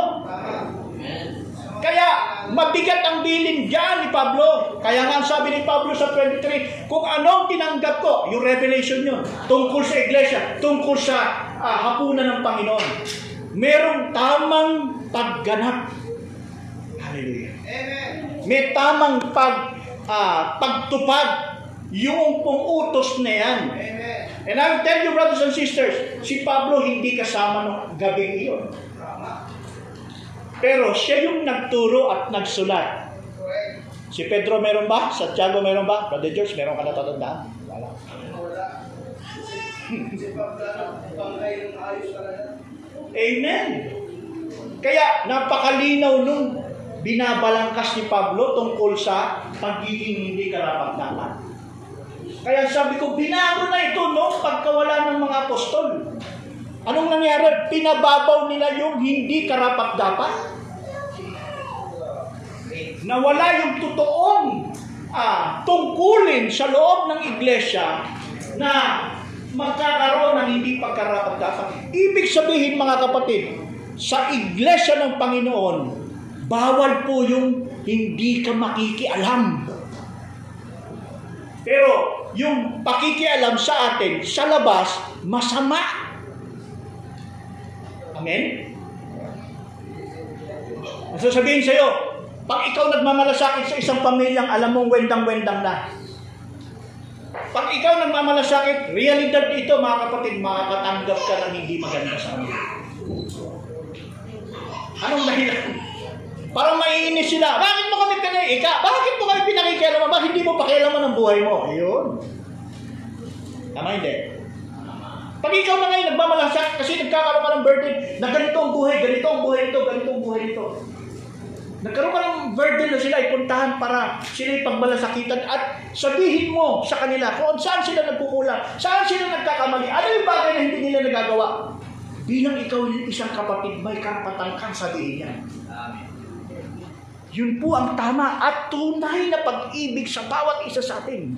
Kaya mabigat ang bilin diyan ni Pablo. Kaya nga sabi ni Pablo sa 23, kung anong tinanggap ko, yung revelation yun, tungkol sa iglesia, tungkol sa ah, hapunan ng Panginoon, merong tamang pagganap. Hallelujah. Amen. May tamang pag, ah, pagtupad yung pong utos na yan. Amen. And I will tell you brothers and sisters, si Pablo hindi kasama nung gabing iyon. Pero siya yung nagturo at nagsulat. Si Pedro meron ba? Santiago meron ba? Brother George, meron ka natatandaan? Wala. Amen. Kaya napakalinaw nung binabalangkas ni Pablo tungkol sa pagiging hindi karapat-dapat. Kaya sabi ko, binago na ito no, pagkawala ng mga apostol. Anong nangyari? Pinababaw nila yung hindi karapat-dapat. Nawala yung totoong ah, tungkulin sa loob ng iglesia na magkakaroon ng hindi pagkarapat-dapat. Ibig sabihin mga kapatid, sa iglesia ng Panginoon, bawal po yung hindi ka makikialam. Pero yung pakikialam sa atin, sa labas, masama. Amen? Ang sasabihin sa'yo, pag ikaw nagmamalasakit sa isang pamilyang alam mong wendang-wendang na, pag ikaw nagmamalasakit, realidad ito mga kapatid, makakatanggap ka ng hindi maganda sa amin. Anong dahilan? Parang maiinis sila. Bakit mo kami pinag-ika? Bakit mo kami pinakikialaman? Bakit hindi mo pakialaman ang buhay mo? Ayun. Tama hindi? Pag ikaw na ngayon nagmamalasakit kasi nagkakaroon ka ng burden na ganito ang buhay, ganito ang buhay nito, ganito ang buhay nito. Nagkaroon ka ng burden na sila ipuntahan para sila ipagmalasakitan at sabihin mo sa kanila kung saan sila nagkukulang, saan sila nagkakamali, ano yung bagay na hindi nila nagagawa. Bilang ikaw yung isang kapatid, may karapatan kang sabihin yan. Yun po ang tama at tunay na pag-ibig sa bawat isa sa atin.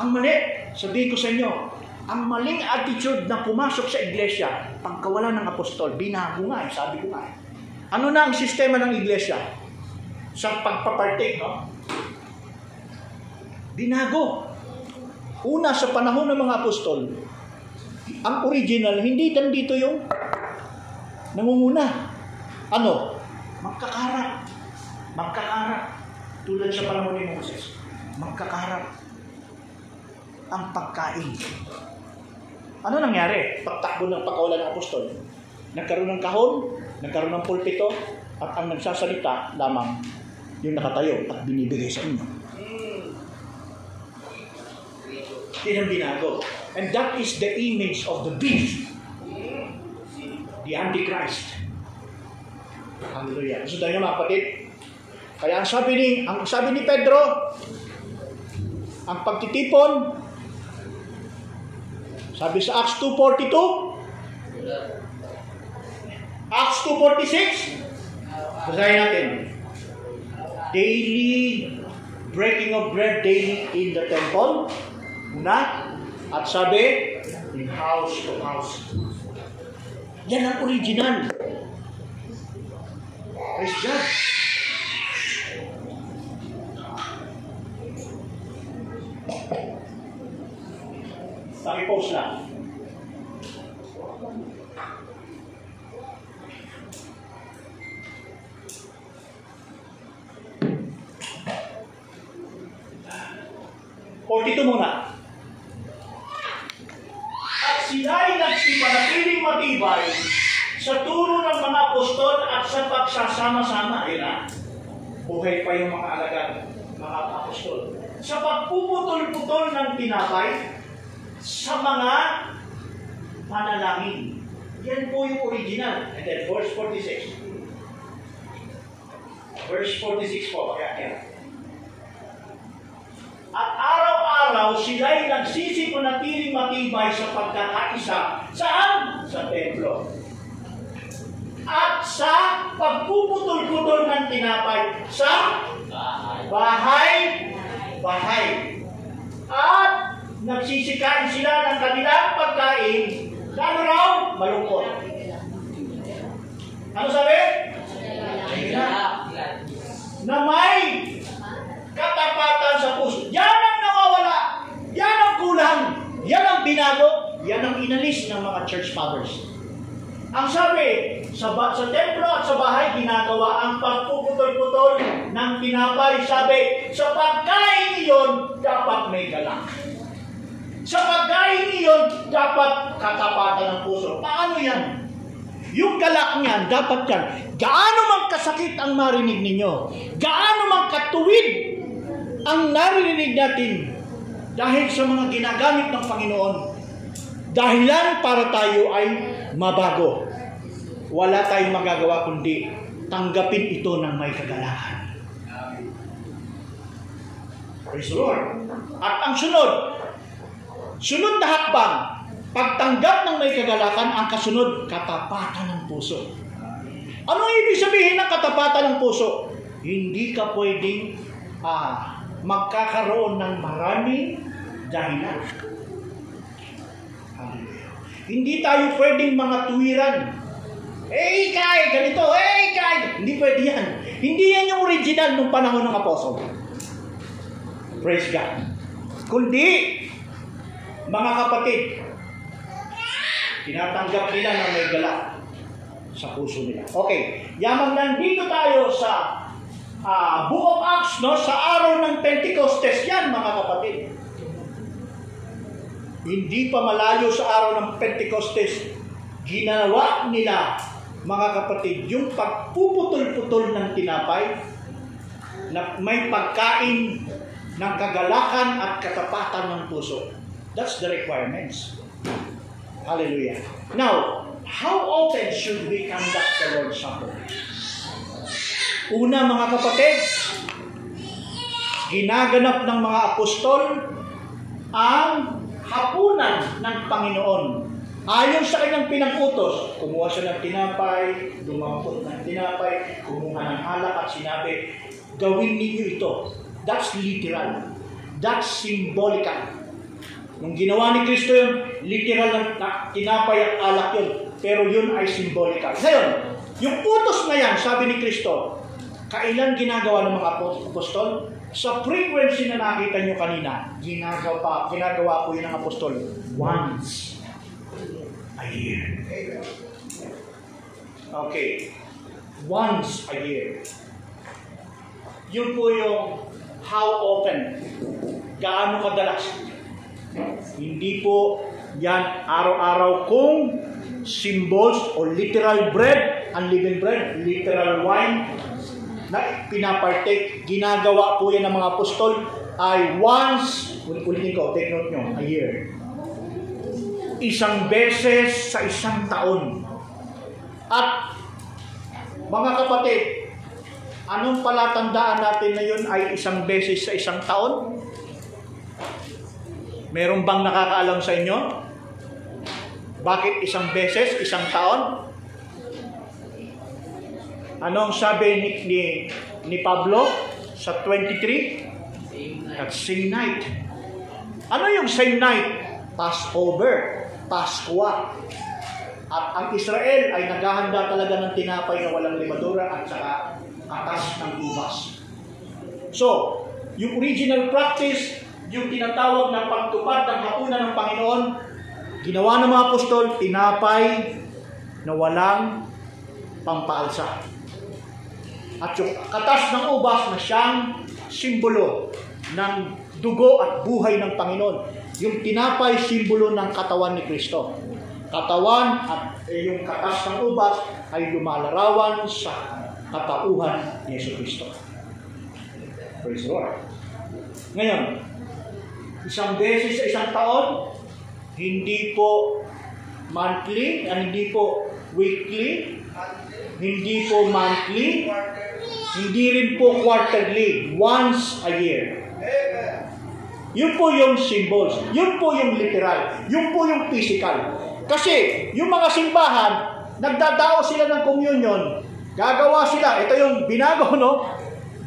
Ang mali, sabihin ko sa inyo, ang maling attitude na pumasok sa iglesia, pagkawala ng apostol, binago nga, eh, sabi ko nga. eh. Ano na ang sistema ng iglesia? Sa pagpapartake, no? Binago. Una, sa panahon ng mga apostol, ang original, hindi nandito yung nangunguna. Ano? Magkakarap. Magkakarap. Tulad sa panahon ni Moses. Magkakarap. Ang pagkain. Ano nangyari? Pagtakbo ng pagkawalan ng apostol. Nagkaroon ng kahon, nagkaroon ng pulpito, at ang nagsasalita lamang yung nakatayo at binibigay sa inyo. Yan ang binago. And that is the image of the beast. The Antichrist. Hallelujah. Gusto tayo mga kapatid? Kaya ang sabi ni, ang sabi ni Pedro, ang pagtitipon, sabi sa Acts 2.42, Acts 2.46, basahin natin. Daily breaking of bread daily in the temple. Una. At sabi, in house to house. Yan ang original. Praise God. Paki-post lang. Forty-two muna. At sila'y nagsipanatiling matibay sa turo ng mga apostol at sa pagsasama-sama. Na. Buhay pa yung mga alagad, mga apostol. Sa pagpuputol-putol ng tinapay, sa mga panalangin. Yan po yung original. And then verse 46. Verse 46 po. Kaya, kaya. At araw-araw sila'y nagsisipanatiling matibay sa pagkakaisa. Saan? Sa templo. At sa pagpuputol-putol ng tinapay sa bahay. Bahay. At nagsisikain sila ng kanilang pagkain. Lalo raw, malungkot. Ano sabi? Na may katapatan sa puso. Yan ang nawawala. Yan ang kulang. Yan ang binago. Yan ang inalis ng mga church fathers. Ang sabi, sa, ba- sa templo at sa bahay, ginagawa ang pagpuputol-putol ng tinapay. Sabi, sa pagkain iyon, dapat may galak. Sa pagkain iyon, dapat katapatan ng puso. Paano yan? Yung galak niyan, dapat yan. Gaano man kasakit ang marinig ninyo, gaano man katuwid ang naririnig natin dahil sa mga ginagamit ng Panginoon. Dahilan para tayo ay mabago. Wala tayong magagawa kundi tanggapin ito ng may kagalakan. Praise the Lord. At ang sunod, sunod na hakbang, pagtanggap ng may kagalakan, ang kasunod, katapatan ng puso. Ano ibig sabihin ng katapatan ng puso? Hindi ka pwedeng ah, magkakaroon ng maraming dahilan. Hindi tayo pwedeng mga tuwiran. Eh, kay, ganito, eh, kay. Hindi pwede yan. Hindi yan yung original nung panahon ng apostol. Praise God. Kundi, mga kapatid, tinatanggap nila na may galak sa puso nila. Okay, yamang nandito tayo sa ah, Book of Acts, no, sa araw ng Pentecostes yan, mga kapatid. Hindi pa malayo sa araw ng Pentecostes, ginawa nila, mga kapatid, yung pagpuputol-putol ng tinapay na may pagkain ng kagalakan at katapatan ng puso. That's the requirements. Hallelujah. Now, how often should we conduct the Lord's Supper? Una mga kapatid, ginaganap ng mga apostol ang hapunan ng Panginoon. Ayon sa kanyang pinag-utos, kumuha siya ng tinapay, lumapot ng tinapay, kumuha ng alak at sinabi, gawin ninyo ito. That's literal. That's symbolical. Nung ginawa ni Kristo yun, literal na, na tinapay at alak yun. Pero yun ay symbolical. Ngayon, yung utos na yan, sabi ni Kristo, kailan ginagawa ng mga apostol? Sa frequency na nakita nyo kanina, ginagawa, ginagawa po yun ng apostol once a year. Okay. Once a year. Yun po yung how often. Gaano kadalas. Hindi po yan araw-araw kung symbols o literal bread, unleavened bread, literal wine na pinapartake. Ginagawa po yan ng mga apostol ay once, ulitin ko, take note nyo, a year. Isang beses sa isang taon. At mga kapatid, anong palatandaan natin na yun ay isang beses sa isang taon? Meron bang nakakaalam sa inyo? Bakit isang beses, isang taon? Anong sabi ni, ni, ni Pablo sa 23? That same night. Ano yung same night? Passover, Paskwa. At ang Israel ay naghahanda talaga ng tinapay na walang limadura at saka atas ng ubas. So, yung original practice, yung tinatawag na pagtupad ng hapunan ng Panginoon, ginawa ng mga apostol, tinapay na walang pampaalsa. At yung katas ng ubas na siyang simbolo ng dugo at buhay ng Panginoon. Yung tinapay, simbolo ng katawan ni Kristo. Katawan at eh, yung katas ng ubas ay lumalarawan sa katauhan ni Yeso Kristo. Praise the Lord. Ngayon, isang beses sa isang taon, hindi po monthly, and hindi po weekly, hindi po monthly, hindi rin po quarterly, once a year. Yun po yung symbols, yun po yung literal, yun po yung physical. Kasi yung mga simbahan, nagdadao sila ng communion, gagawa sila, ito yung binago, no?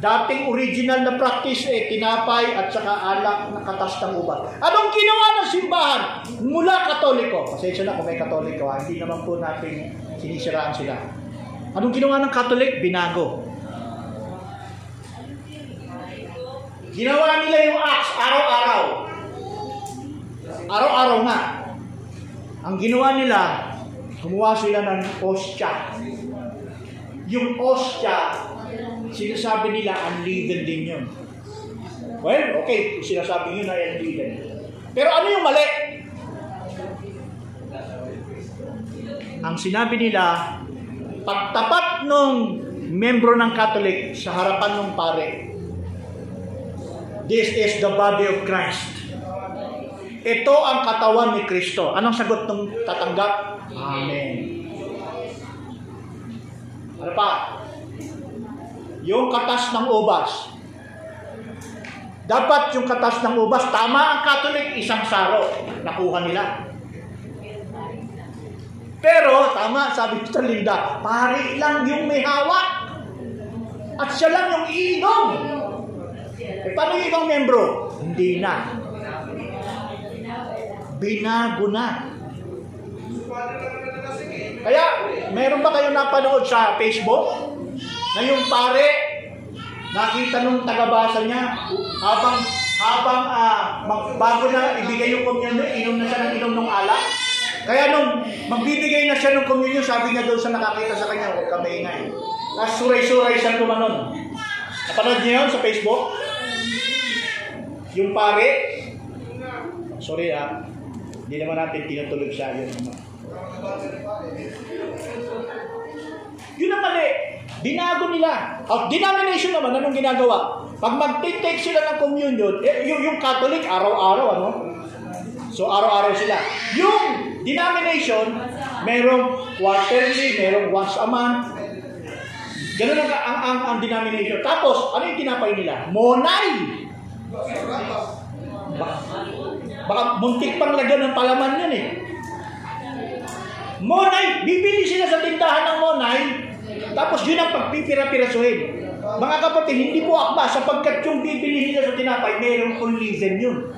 Dating original na practice eh, tinapay at saka alak na katas ng ubat. Anong ginawa ng simbahan mula katoliko? Pasensya na kung may katoliko, ha? hindi naman po natin sinisiraan sila. Anong ginawa ng katolik? Binago. Ginawa nila yung acts araw-araw. Araw-araw nga. Ang ginawa nila, gumawa sila ng ostya. Yung ostya, sinasabi nila unleavened din yun. Well, okay, sinasabi nyo na unleavened. Pero ano yung mali? ang sinabi nila, pagtapat nung membro ng Catholic sa harapan ng pare, this is the body of Christ. Ito ang katawan ni Kristo. Anong sagot ng tatanggap? Amen. Ano pa? Yung katas ng ubas. Dapat yung katas ng ubas, tama ang Catholic, isang saro. Nakuha nila. Pero, tama, sabi ni Linda, pare lang yung may hawak. At siya lang yung iinom. Eh, paano yung ibang membro? Hindi na. Binago na. Kaya, meron ba kayong napanood sa Facebook? Na yung pare, nakita nung tagabasa niya, habang habang ah, mag- bago na ibigay yung communion, inom na siya ng inom ng alak. Kaya nung magbibigay na siya ng communion, sabi niya doon sa nakakita sa kanya, huwag ka maingay. Tapos suray-suray siya tumanon. Napanood niyo yun sa Facebook? Yung pare, sorry ah, hindi naman natin tinutulog siya yun. Yun ang mali. Binago nila. At denomination naman, anong ginagawa? Pag mag-take sila ng communion, eh, yung, yung Catholic, araw-araw, ano? So, araw-araw sila. Yung denomination, merong quarterly, merong once a month. Ganun ang, ang, ang, ang denomination. Tapos, ano yung tinapay nila? Monay! Baka, baka muntik pang lagyan ng palaman yan eh. Monay! Bibili sila sa tindahan ng Monay, tapos yun ang pagpipira-pirasuhin. Mga kapatid, hindi po akma sapagkat yung bibili nila sa tinapay, mayroong conlizen yun.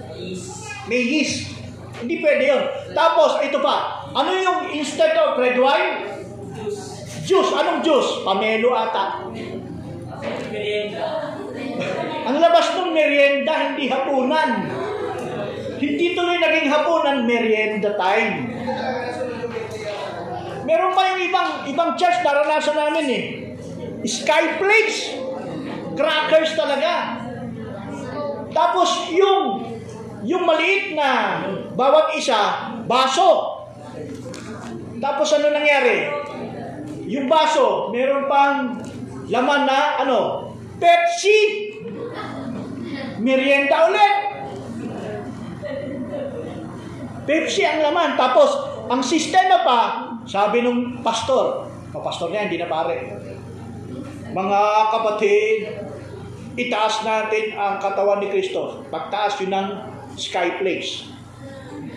May yeast. Hindi pwede yun. Tapos, ito pa. Ano yung instead of red wine? Juice. Anong juice? Pamelo ata. Ang labas ng merienda, hindi hapunan. Hindi tuloy naging hapunan, merienda time. Meron pa yung ibang, ibang church, naranasan namin eh. Sky plates. Crackers talaga. Tapos yung, yung maliit na bawat isa, baso. Tapos ano nangyari? Yung baso, meron pang laman na ano, Pepsi. Merienda ulit. Pepsi ang laman. Tapos, ang sistema pa, sabi nung pastor, o pastor niya, hindi na pare. Mga kapatid, itaas natin ang katawan ni Kristo. Pagtaas yun ng sky place.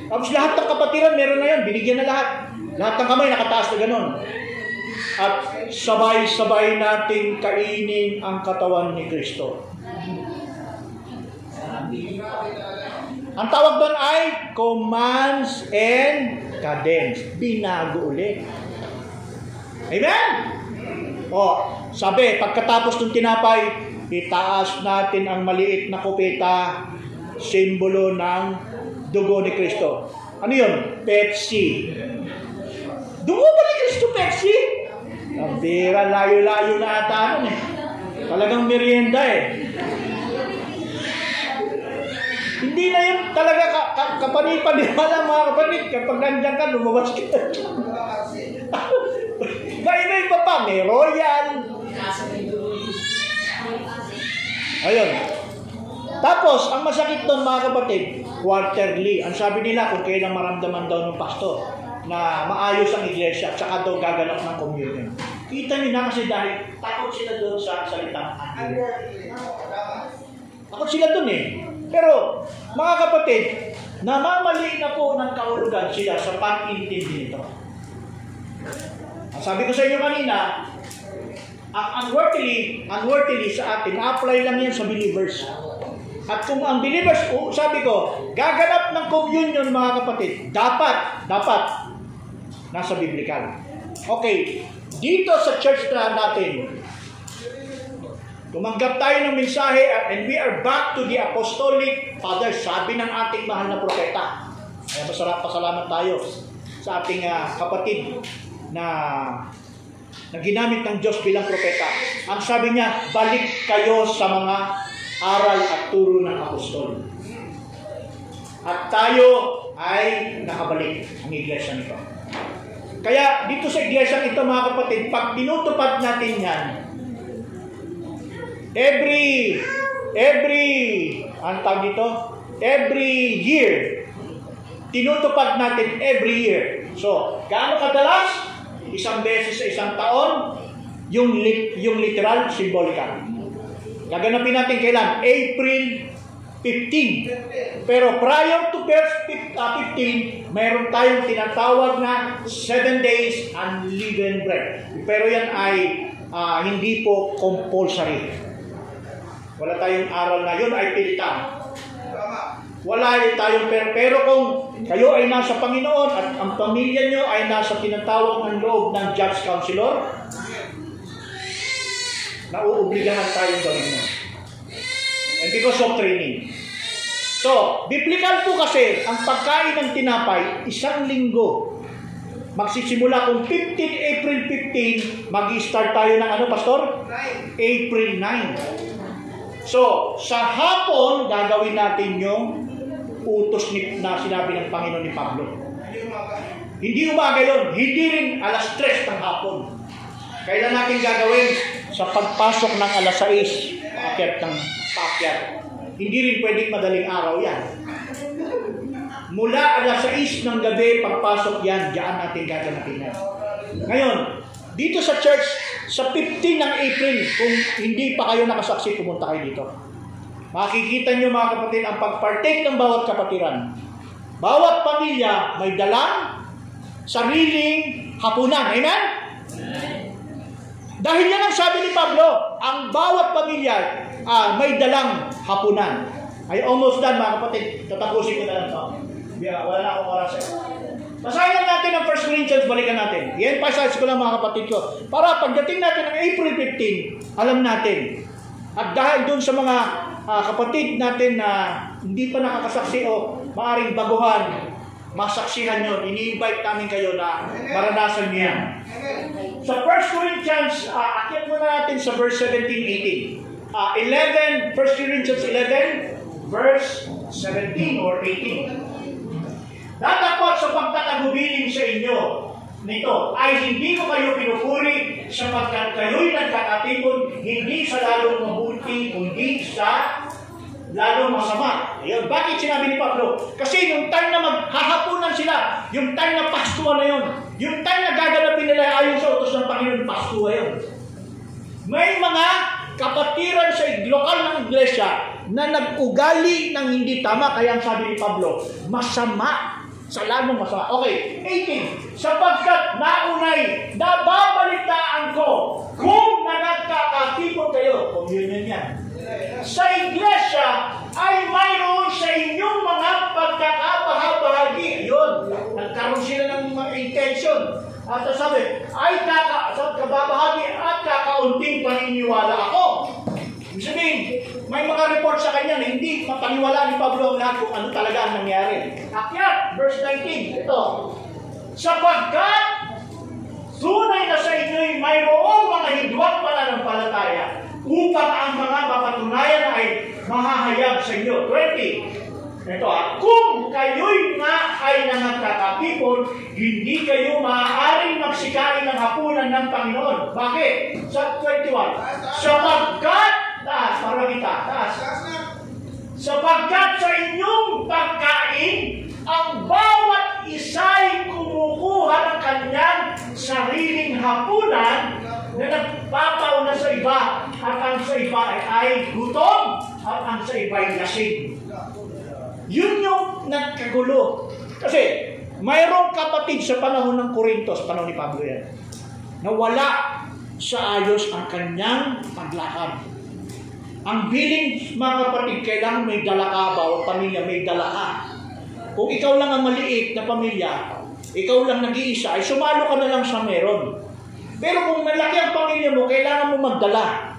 Tapos lahat ng kapatiran, meron na yan. Binigyan na lahat. Lahat ng kamay nakataas na ganun. At sabay-sabay nating kainin ang katawan ni Kristo. Ang tawag doon ay commands and cadence. Binago ulit. Amen? O, sabi, pagkatapos ng tinapay, itaas natin ang maliit na kupita, simbolo ng dugo ni Kristo. Ano yun? Pepsi. Dugo ba ni Kristo Pepsi? Ang bira, layo-layo na ata nun eh. Talagang merienda eh. Hindi na yun talaga ka, ka, kapanipaniwala mga kapatid. Kapag nandiyan ka, lumabas ka. May iba pa, may royal. Ayun. Tapos, ang masakit doon mga kapatid, quarterly. Ang sabi nila, kung kailan maramdaman daw ng pastor na maayos ang iglesia at saka daw gaganap ng communion. Kita niyo na kasi dahil takot sila doon sa angel. Takot sila doon eh. Pero, mga kapatid, namamali na po ng kahulugan sila sa pag-intindi nito. Sabi ko sa inyo kanina, ang unworthily, unworthily sa atin, apply lang yan sa believers. At kung ang believers, oh, sabi ko, gaganap ng communion mga kapatid, dapat, dapat, nasa biblical. Okay, dito sa church na natin, tumanggap tayo ng mensahe and we are back to the apostolic father, sabi ng ating mahal na propeta. Kaya masarap pasalamat tayo sa ating ah, kapatid na na ginamit ng Diyos bilang propeta. Ang sabi niya, balik kayo sa mga aral at turo ng apostol. At tayo ay nakabalik ang iglesia nito. Kaya dito sa iglesia ito mga kapatid, pag tinutupad natin yan, every, every, ang tawag dito, every year, tinutupad natin every year. So, gaano kadalas? Isang beses sa isang taon, yung, lit, yung literal, symbolical. Gaganapin natin kailan? April 15. Pero prior to verse 15, mayroon tayong tinatawag na 7 days unleavened bread. Pero yan ay ah, hindi po compulsory. Wala tayong aral na yun ay pilitan. Wala tayong pero, pero kung kayo ay nasa Panginoon at ang pamilya nyo ay nasa tinatawag ng loob ng judge counselor, nauobligahan tayong gawin mo. And because of training. So, biblical po kasi, ang pagkain ng tinapay, isang linggo. Magsisimula kung 15 April 15, mag-start tayo ng ano, Pastor? April 9. So, sa hapon, gagawin natin yung utos ni, na sinabi ng Panginoon ni Pablo. Hindi umaga. Yun, hindi rin alas 3 ng hapon. Kailan natin gagawin? Sa pagpasok ng alas 6, paakyat ng paakyat. Hindi rin pwedeng madaling araw yan. Mula alas 6 ng gabi, pagpasok yan, diyan natin gaganapin yan. Ngayon, dito sa church, sa 15 ng April, kung hindi pa kayo nakasaksi, pumunta kayo dito. Makikita nyo mga kapatid ang pagpartake ng bawat kapatiran. Bawat pamilya may dalang sariling hapunan. Amen? Dahil yan ang sabi ni Pablo, ang bawat pamilya ah, may dalang hapunan. Ay almost done mga kapatid. Tatapusin ko na lang ito. Yeah, wala na akong oras. Eh. Basahin natin ang 1 Corinthians, balikan natin. I-emphasize ko lang mga kapatid ko. Para pagdating natin ng April 15, alam natin. At dahil dun sa mga ah, kapatid natin na hindi pa nakakasaksi o maaring baguhan, masaksihan nyo, ini-invite namin kayo na maranasan yan. Amen. Sa 1 Corinthians, uh, akit muna natin sa verse 17, 18. Uh, 11, 1 Corinthians 11, verse 17 or 18. Datapot sa pagtatagubilin sa inyo nito ay hindi ko kayo pinupuri sapagkat kayo'y nagkakatipon hindi sa lalong mabuti kundi sa lalong masama. Ayun. Bakit sinabi ni Pablo? Kasi yung time na maghahapunan sila, yung time na Pasko na yun, yung time na gaganapin nila ayon sa utos ng Panginoon, Pasko yun. May mga kapatiran sa lokal ng iglesia na nag-ugali ng hindi tama, kaya ang sabi ni Pablo, masama sa lalong masama. Okay, 18. Sapagkat naunay, nababalitaan ko kung nagkakatipon kayo, communion yan, sa iglesia ay mayroon sa inyong mga pagkakabahabahagi. Yun, nagkaroon sila ng mga intention. At sabi, ay kaka, kababahagi at kakaunting paniniwala ako. Sabihin, may mga report sa kanya na hindi mapaniwala ni Pablo ang lahat kung ano talaga ang nangyari. Akyat, verse 19, ito. Sapagkat tunay na sa inyo'y mayroong mga hidwang pananampalataya upang ang mga mapatunayan ay mahahayag sa inyo. 20. Ito ah, kung kayo'y nga ay nangagkakapipon, hindi kayo maaaring magsikain ng hapunan ng Panginoon. Bakit? Sa 21. Sapagkat, taas, para kita, taas. Taas na. Sapagkat sa inyong pagkain, ang bawat isa'y kumukuha ng kanyang sariling hapunan na nagpapaw na sa iba at ang sa iba ay, ay gutom at ang sa iba ay lasing. Yun yung nagkagulo. Kasi mayroong kapatid sa panahon ng Korinto, sa panahon ni Pablo yan, na wala sa ayos ang kanyang paglakad. Ang billing mga kapatid, kailangan may dala pamilya may dala. Kung ikaw lang ang maliit na pamilya, ikaw lang nag-iisa, ay sumalo ka na lang sa meron. Pero kung malaki ang pamilya mo, kailangan mo magdala.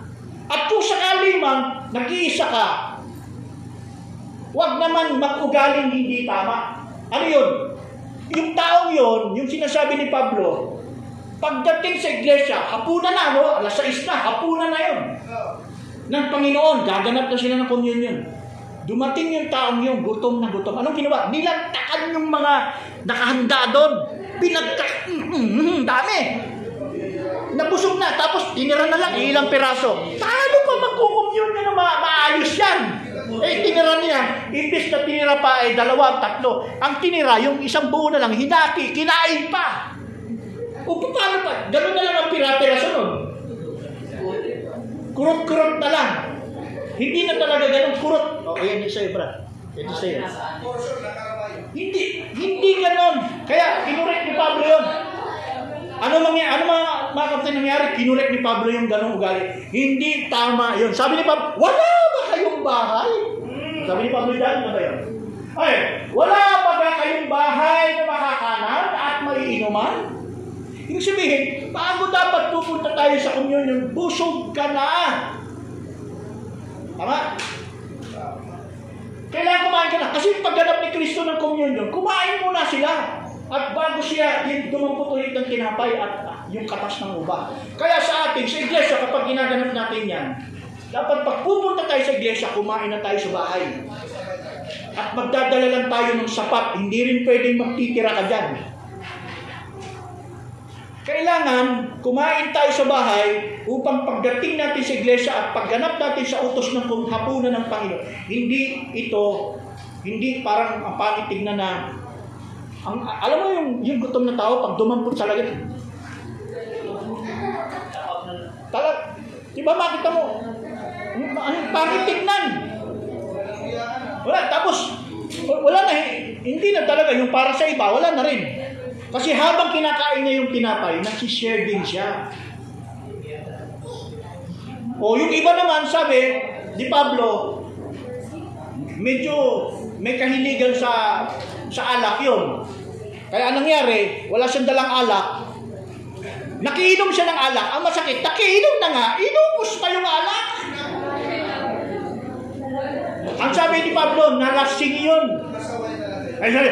At kung sakali man, nag-iisa ka, huwag naman mag-ugaling hindi tama. Ano yun? Yung taong yun, yung sinasabi ni Pablo, pagdating sa iglesia, hapunan na, no? alas 6 na, hapunan na yun. Ng Panginoon, gaganap na sila ng communion. Dumating yung taong yung gutom na gutom. Anong ginawa? Nilantakan yung mga nakahanda doon. Pinagka... Mm, dami. Nabusog na, tapos tinira na lang ilang piraso. Paano pa magkukumyun na ma maayos yan? Eh, tinira niya. Imbis na tinira pa ay dalawa, tatlo. Ang tinira, yung isang buo na lang, hinati, kinain pa. O paano pa? Ganun na lang ang pira-piraso nun. Kurot-kurot na lang. Hindi na talaga ganun kurot. O, ayan yung sa'yo, brad. Yan yung sa'yo. Hindi, hindi ganon. Kaya, kinurek ni Pablo yun. Ano mangyari, ano mga, mga kapatid nangyari? Kinurek ni Pablo yung ganong ugali. Hindi tama yun. Sabi ni Pablo, wala ba kayong bahay? Sabi ni Pablo dyan, ano ba yun? Ay, wala ba kayong bahay na makakanan at maiinuman? Ibig sabihin, bago dapat pupunta tayo sa communion, busog ka na. Tama? Kailangan kumain ka na. Kasi pagganap ni Kristo ng communion, kumain muna sila. At bago siya, yung dumampot ulit ng tinapay at ah, yung katas ng uba. Kaya sa atin, sa iglesia, kapag ginaganap natin yan, dapat pag pupunta tayo sa iglesia, kumain na tayo sa bahay. At magdadala lang tayo ng sapat. Hindi rin pwedeng magtitira ka dyan. Kailangan kumain tayo sa bahay upang pagdating natin sa iglesia at pagganap natin sa utos ng hapunan ng Panginoon. Hindi ito, hindi parang ang pangit na ang, alam mo yung, yung gutom na tao pag dumampot sa langit. Talag, di ba makita mo? Ang ang pangit tignan. Wala, tapos, wala na, hindi na talaga yung para sa iba, wala na rin. Kasi habang kinakain niya yung tinapay, nagsishare din siya. O yung iba naman, sabi, di Pablo, medyo may kahiligan sa sa alak yun. Kaya anong nangyari, wala siyang dalang alak, nakiinom siya ng alak. Ang masakit, nakiinom na nga, inubos pa yung alak. Ang sabi ni Pablo, nalasing yun. Ay, sabi,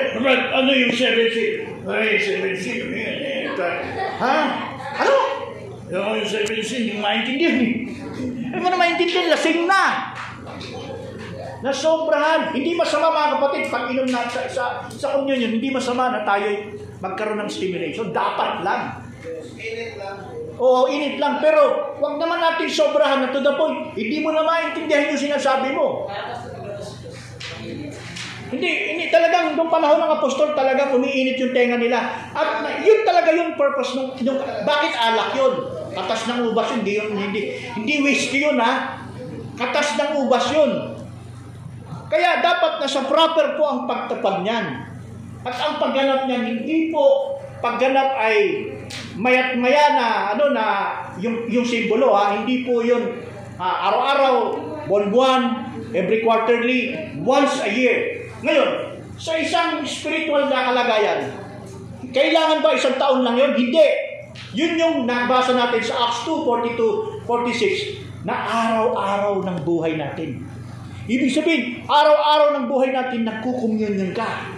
ano yung 7C? Ay, 7C. Ha? Ano? Yung 7C, yung maintindihan eh. Hindi mo na maintindihan, lasing na. Nasobrahan. Hindi masama mga kapatid, pag inom na sa, sa, sa communion, hindi masama na tayo magkaroon ng stimulation. Dapat lang. Init lang. Oo, init lang. Pero, wag naman natin sobrahan na to the point. Hindi mo na maintindihan yung sinasabi mo. Hindi, hindi talagang nung panahon ng apostol talagang umiinit yung tenga nila. At na- yun talaga yung purpose nung, nung bakit alak yun? Katas ng ubas yun, hindi hindi, hindi whiskey yun ha. Katas ng ubas yun. Kaya dapat nasa proper po ang pagtapag niyan. At ang pagganap niyan, hindi po pagganap ay mayat maya na ano na yung yung simbolo ha, hindi po yun ah, araw-araw, buwan-buwan, every quarterly, once a year. Ngayon, sa isang spiritual na kalagayan, kailangan ba isang taon lang yun? Hindi. Yun yung nabasa natin sa Acts 2, 42, 46, na araw-araw ng buhay natin. Ibig sabihin, araw-araw ng buhay natin, nagkukumyunyon ka.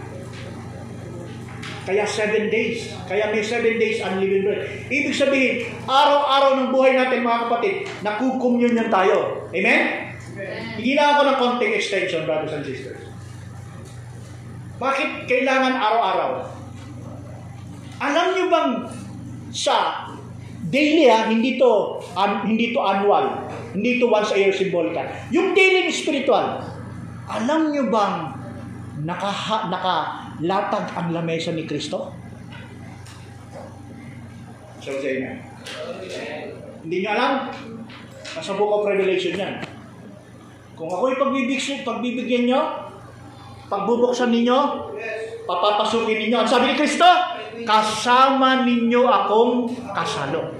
Kaya seven days. Kaya may seven days unleavened bread. Ibig sabihin, araw-araw ng buhay natin mga kapatid, nakukumyunyon tayo. Amen? Hindi na ako ng konting extension, brothers and sisters. Bakit kailangan araw-araw? Alam niyo bang sa daily ha, hindi to an, hindi to annual, hindi to once a year symbolical. Yung daily spiritual, alam niyo bang naka nakalatag ang lamesa ni Kristo? So, say na. Hindi niyo alam? Nasa Book of Revelation yan. Kung ako'y pagbibigyan, pagbibigyan nyo, pagbubuksan ninyo, papapasukin ninyo. Ang sabi ni Kristo, kasama ninyo akong kasalo.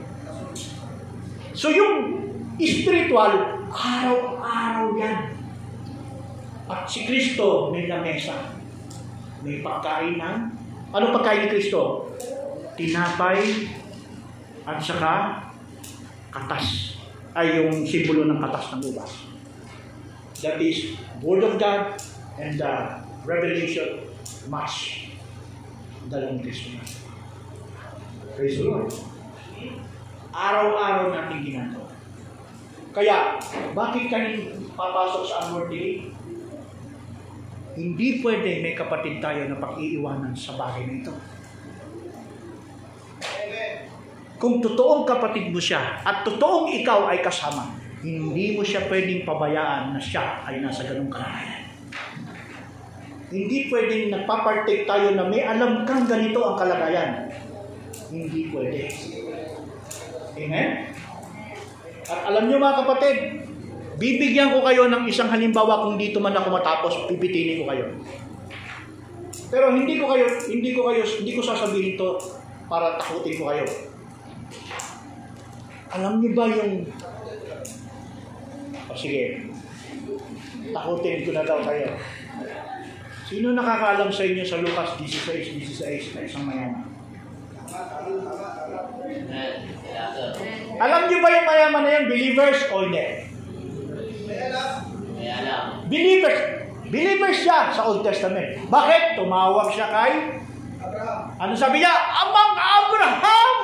So yung spiritual, araw-araw yan. At si Kristo may lamesa. May pagkain ng, ano pagkain ni Kristo? Tinapay at saka katas. Ay yung simbolo ng katas ng ubas. That is Word of God and the Revelation Mass. Dalawang Kristo na. Praise the Lord. Araw-araw natin ginagawa. Kaya, bakit kayo papasok sa unworthy? Hindi pwede may kapatid tayo na pag-iiwanan sa bagay na ito. kung totoong kapatid mo siya at totoong ikaw ay kasama, hindi mo siya pwedeng pabayaan na siya ay nasa ganung kalagayan. Hindi pwedeng nagpapartake tayo na may alam kang ganito ang kalagayan. Hindi pwede. Amen? At alam nyo mga kapatid, bibigyan ko kayo ng isang halimbawa kung dito man ako matapos, pipitinin ko kayo. Pero hindi ko kayo, hindi ko kayo, hindi ko sasabihin to para takutin ko kayo. Alam niyo ba yung o sige, takutin ko na daw kayo. Sino nakakaalam sa inyo sa Lucas 16, 16 na isang mayaman? Alam niyo ba yung mayaman na yan, believers o hindi? Believers. Believers siya sa Old Testament. Bakit? Tumawag siya kay ano sabi niya? Amang Abraham!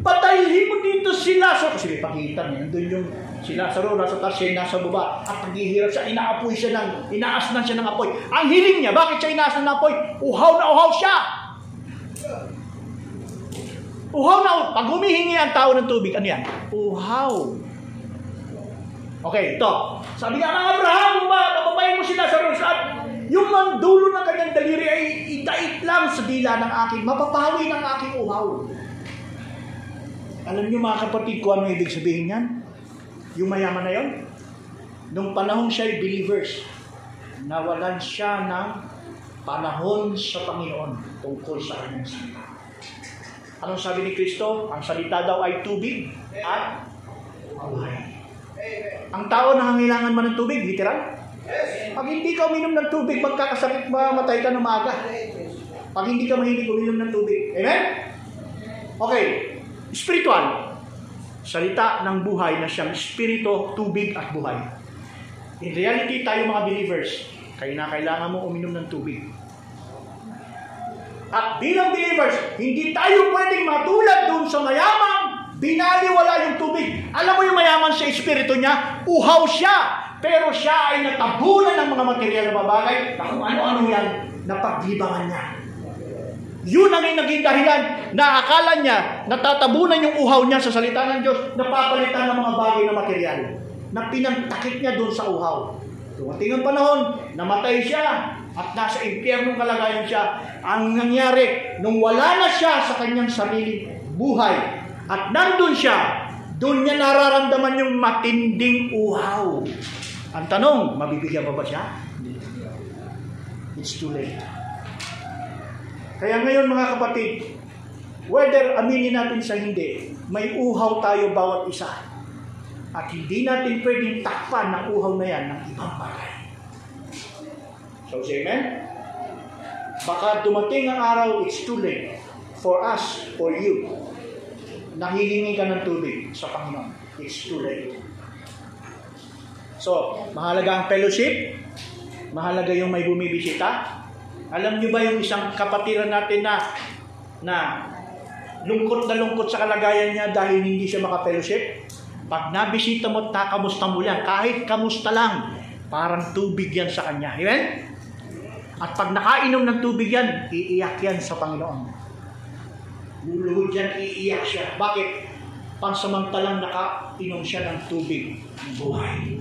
Patayin mo dito si Lazaro. Kasi may pakita niya. Nandun yung si Lazaro nasa taas siya nasa baba. At naghihirap siya. Inaapoy siya ng, inaasnan siya ng apoy. Ang hiling niya, bakit siya inaasnan ng apoy? Uhaw na uhaw siya. Uhaw na uhaw. Pag humihingi ang tao ng tubig, ano yan? Uhaw. Okay, ito. Sabi nga ng Abraham, mababayin mo si Lazaro at yung man dulo ng kanyang daliri ay idait lang sa dila ng aking, mapapawi ng aking uhaw. Alam niyo mga kapatid ko ano ibig sabihin yan? Yung mayaman na yon? Nung panahon siya ay believers, nawalan siya ng panahon sa Panginoon tungkol sa kanyang salita. Anong sabi ni Kristo? Ang salita daw ay tubig at buhay. Ang tao nangangailangan man ng tubig, literal. Pag hindi ka uminom ng tubig, magkakasakit, mamatay ka ng maaga. Pag hindi ka mahilig uminom ng tubig. Amen? Okay. Spiritual. Salita ng buhay na siyang spirito, tubig at buhay. In reality, tayo mga believers, kaya na kailangan mo uminom ng tubig. At bilang believers, hindi tayo pwedeng matulad dun sa mayamang binaliwala yung tubig. Alam mo yung mayaman sa espiritu niya, uhaw siya. Pero siya ay natabunan ng mga material na bagay na kung ano-ano yan, napaglibangan niya. Yun ang naging dahilan na akala niya natatabunan yung uhaw niya sa salita ng Diyos, napapalitan ng mga bagay na material. Na pinantakit niya doon sa uhaw. Dumating ang panahon, namatay siya at nasa impyernong kalagayan siya. Ang nangyari, nung wala na siya sa kanyang sariling buhay at nandun siya, doon niya nararamdaman yung matinding uhaw. Ang tanong, mabibigyan pa ba siya? It's too late. Kaya ngayon mga kapatid, whether aminin natin sa hindi, may uhaw tayo bawat isa. At hindi natin pwedeng takpan ng uhaw na yan ng ibang bagay. So amen? Baka dumating ang araw, it's too late for us, for you. Nahihingi ka ng tubig sa Panginoon. It's too late. So, mahalaga ang fellowship. Mahalaga yung may bumibisita. Alam niyo ba yung isang kapatiran natin na na lungkot na lungkot sa kalagayan niya dahil hindi siya maka-fellowship? Pag nabisita mo at nakamusta mo yan, kahit kamusta lang, parang tubig yan sa kanya. Amen? At pag nakainom ng tubig yan, iiyak yan sa Panginoon. Luluhod yan, iiyak siya. Bakit? Pansamantalang nakainom siya ng tubig buhay.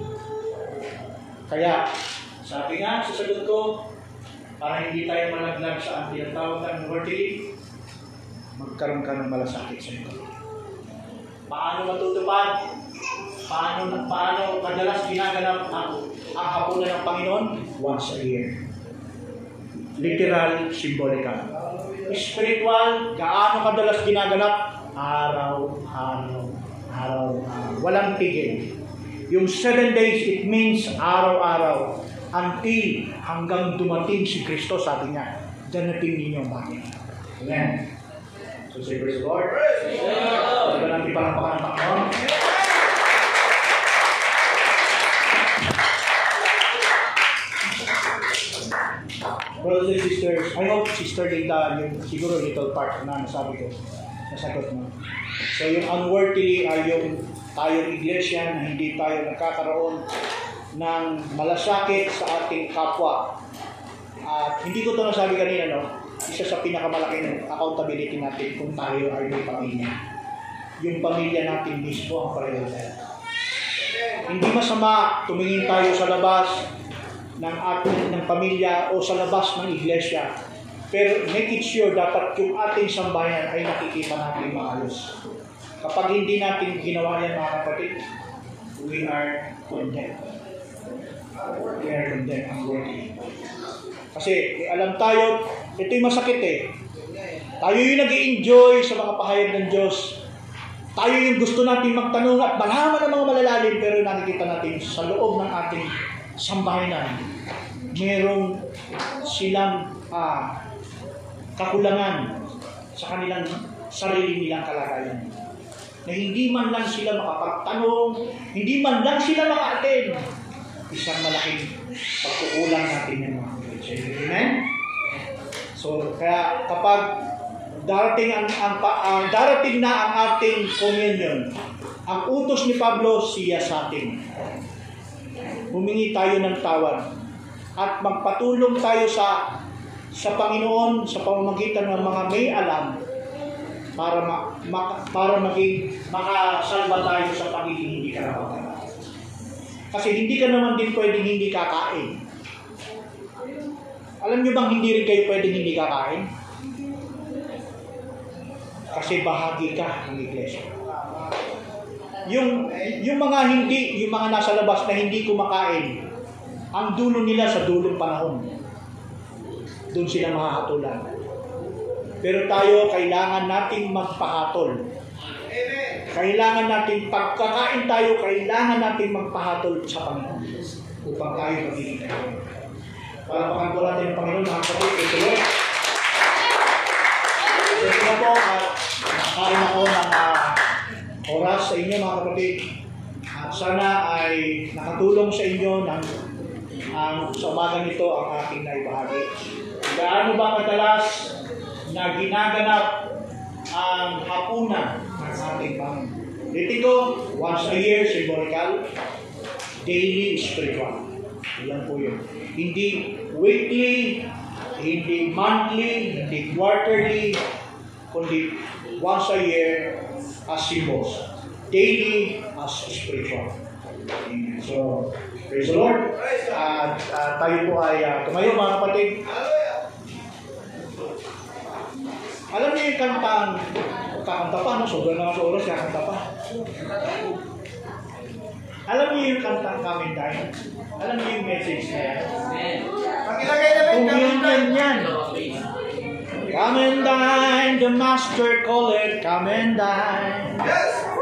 Kaya, sabi nga sa sagot ko, para hindi tayo malaglag sa ang tinatawag ng mortality, magkaroon ka ng malasakit sa ito. Paano matutupad? Paano, paano kadalas ginaganap ang, ang hapunan ng Panginoon? Once a year. Literal, symbolical. Spiritual, gaano kadalas ginaganap? Araw-araw. Araw-araw. Walang tigil. Yung seven days, it means araw-araw. Until hanggang dumating si Kristo, sabi niya, danating ninyo ang bagay. Amen. So say praise the Lord. Praise the Lord. Diba natin palakpakan ang Panginoon? Brothers and sisters, I hope Sister Linda, yung siguro little part na nasabi ko, nasagot mo. So yung unworthily ay yung tayong iglesia na hindi tayo nagkakaroon ng malasakit sa ating kapwa. At hindi ko ito nasabi kanina, no? isa sa pinakamalaking accountability natin kung tayo ay may pamilya. Yung pamilya natin mismo ang prioridad. Hindi masama tumingin tayo sa labas ng ating ng pamilya o sa labas ng iglesia. Pero make it sure dapat yung ating sambayan ay nakikita natin maayos. Kapag hindi natin ginawa yan mga kapatid, we are condemned. Are condemned unworthy. Kasi alam tayo, ito yung masakit eh. Tayo yung nag enjoy sa mga pahayag ng Diyos. Tayo yung gusto natin magtanong at malaman ng mga malalalim pero nakikita natin sa loob ng ating sambahanan, merong silang ah, kakulangan sa kanilang sarili nilang kalagayan. Na hindi man lang sila makapagtanong, hindi man lang sila maka-attend. Isang malaking pagkukulang natin ng mga Christian. Amen? So, kaya kapag darating ang, ang, ang darating na ang ating communion, ang utos ni Pablo siya sa atin. Humingi tayo ng tawad at magpatulong tayo sa sa Panginoon sa pamamagitan ng mga may alam para ma, ma- para maging makasalba tayo sa pagiging hindi karapatan. Kasi hindi ka naman din pwedeng hindi kakain. Alam niyo bang hindi rin kayo pwedeng hindi kakain? Kasi bahagi ka ng iglesia. Yung, yung mga hindi, yung mga nasa labas na hindi kumakain, ang dulo nila sa dulong panahon. Doon sila makakatulan. Pero tayo, kailangan nating magpahatol. Kailangan natin, pagkakain tayo, kailangan nating magpahatol sa Panginoon upang tayo magiging kayo. Palapakan po natin ang Panginoon, mga kapatid, ito Lord. Ito na po, at nakain ako ng ah, oras sa inyo, mga kapatid. At sana ay nakatulong sa inyo ng ang sa umaga nito ang aking naibahagi. Gaano ba kadalas na ginaganap ang hapunan Panginoon? Dito once a year, symbolical, daily spiritual. Yan po yun. Hindi weekly, hindi monthly, hindi quarterly, kundi once a year as symbols. Daily as spiritual. Amen. So, praise the Lord. At ah, tayo po ay ah, tumayo mga kapatid. Alam niyo yung kantang kakanta pa, no? Sobrang na sa oras, kakanta pa. Alam niyo yung kantang Come and Dine? Alam niyo yung message na yan? Ang ilagay namin, yan yan yan. Come and dine, the master call it, come and dine. Yes!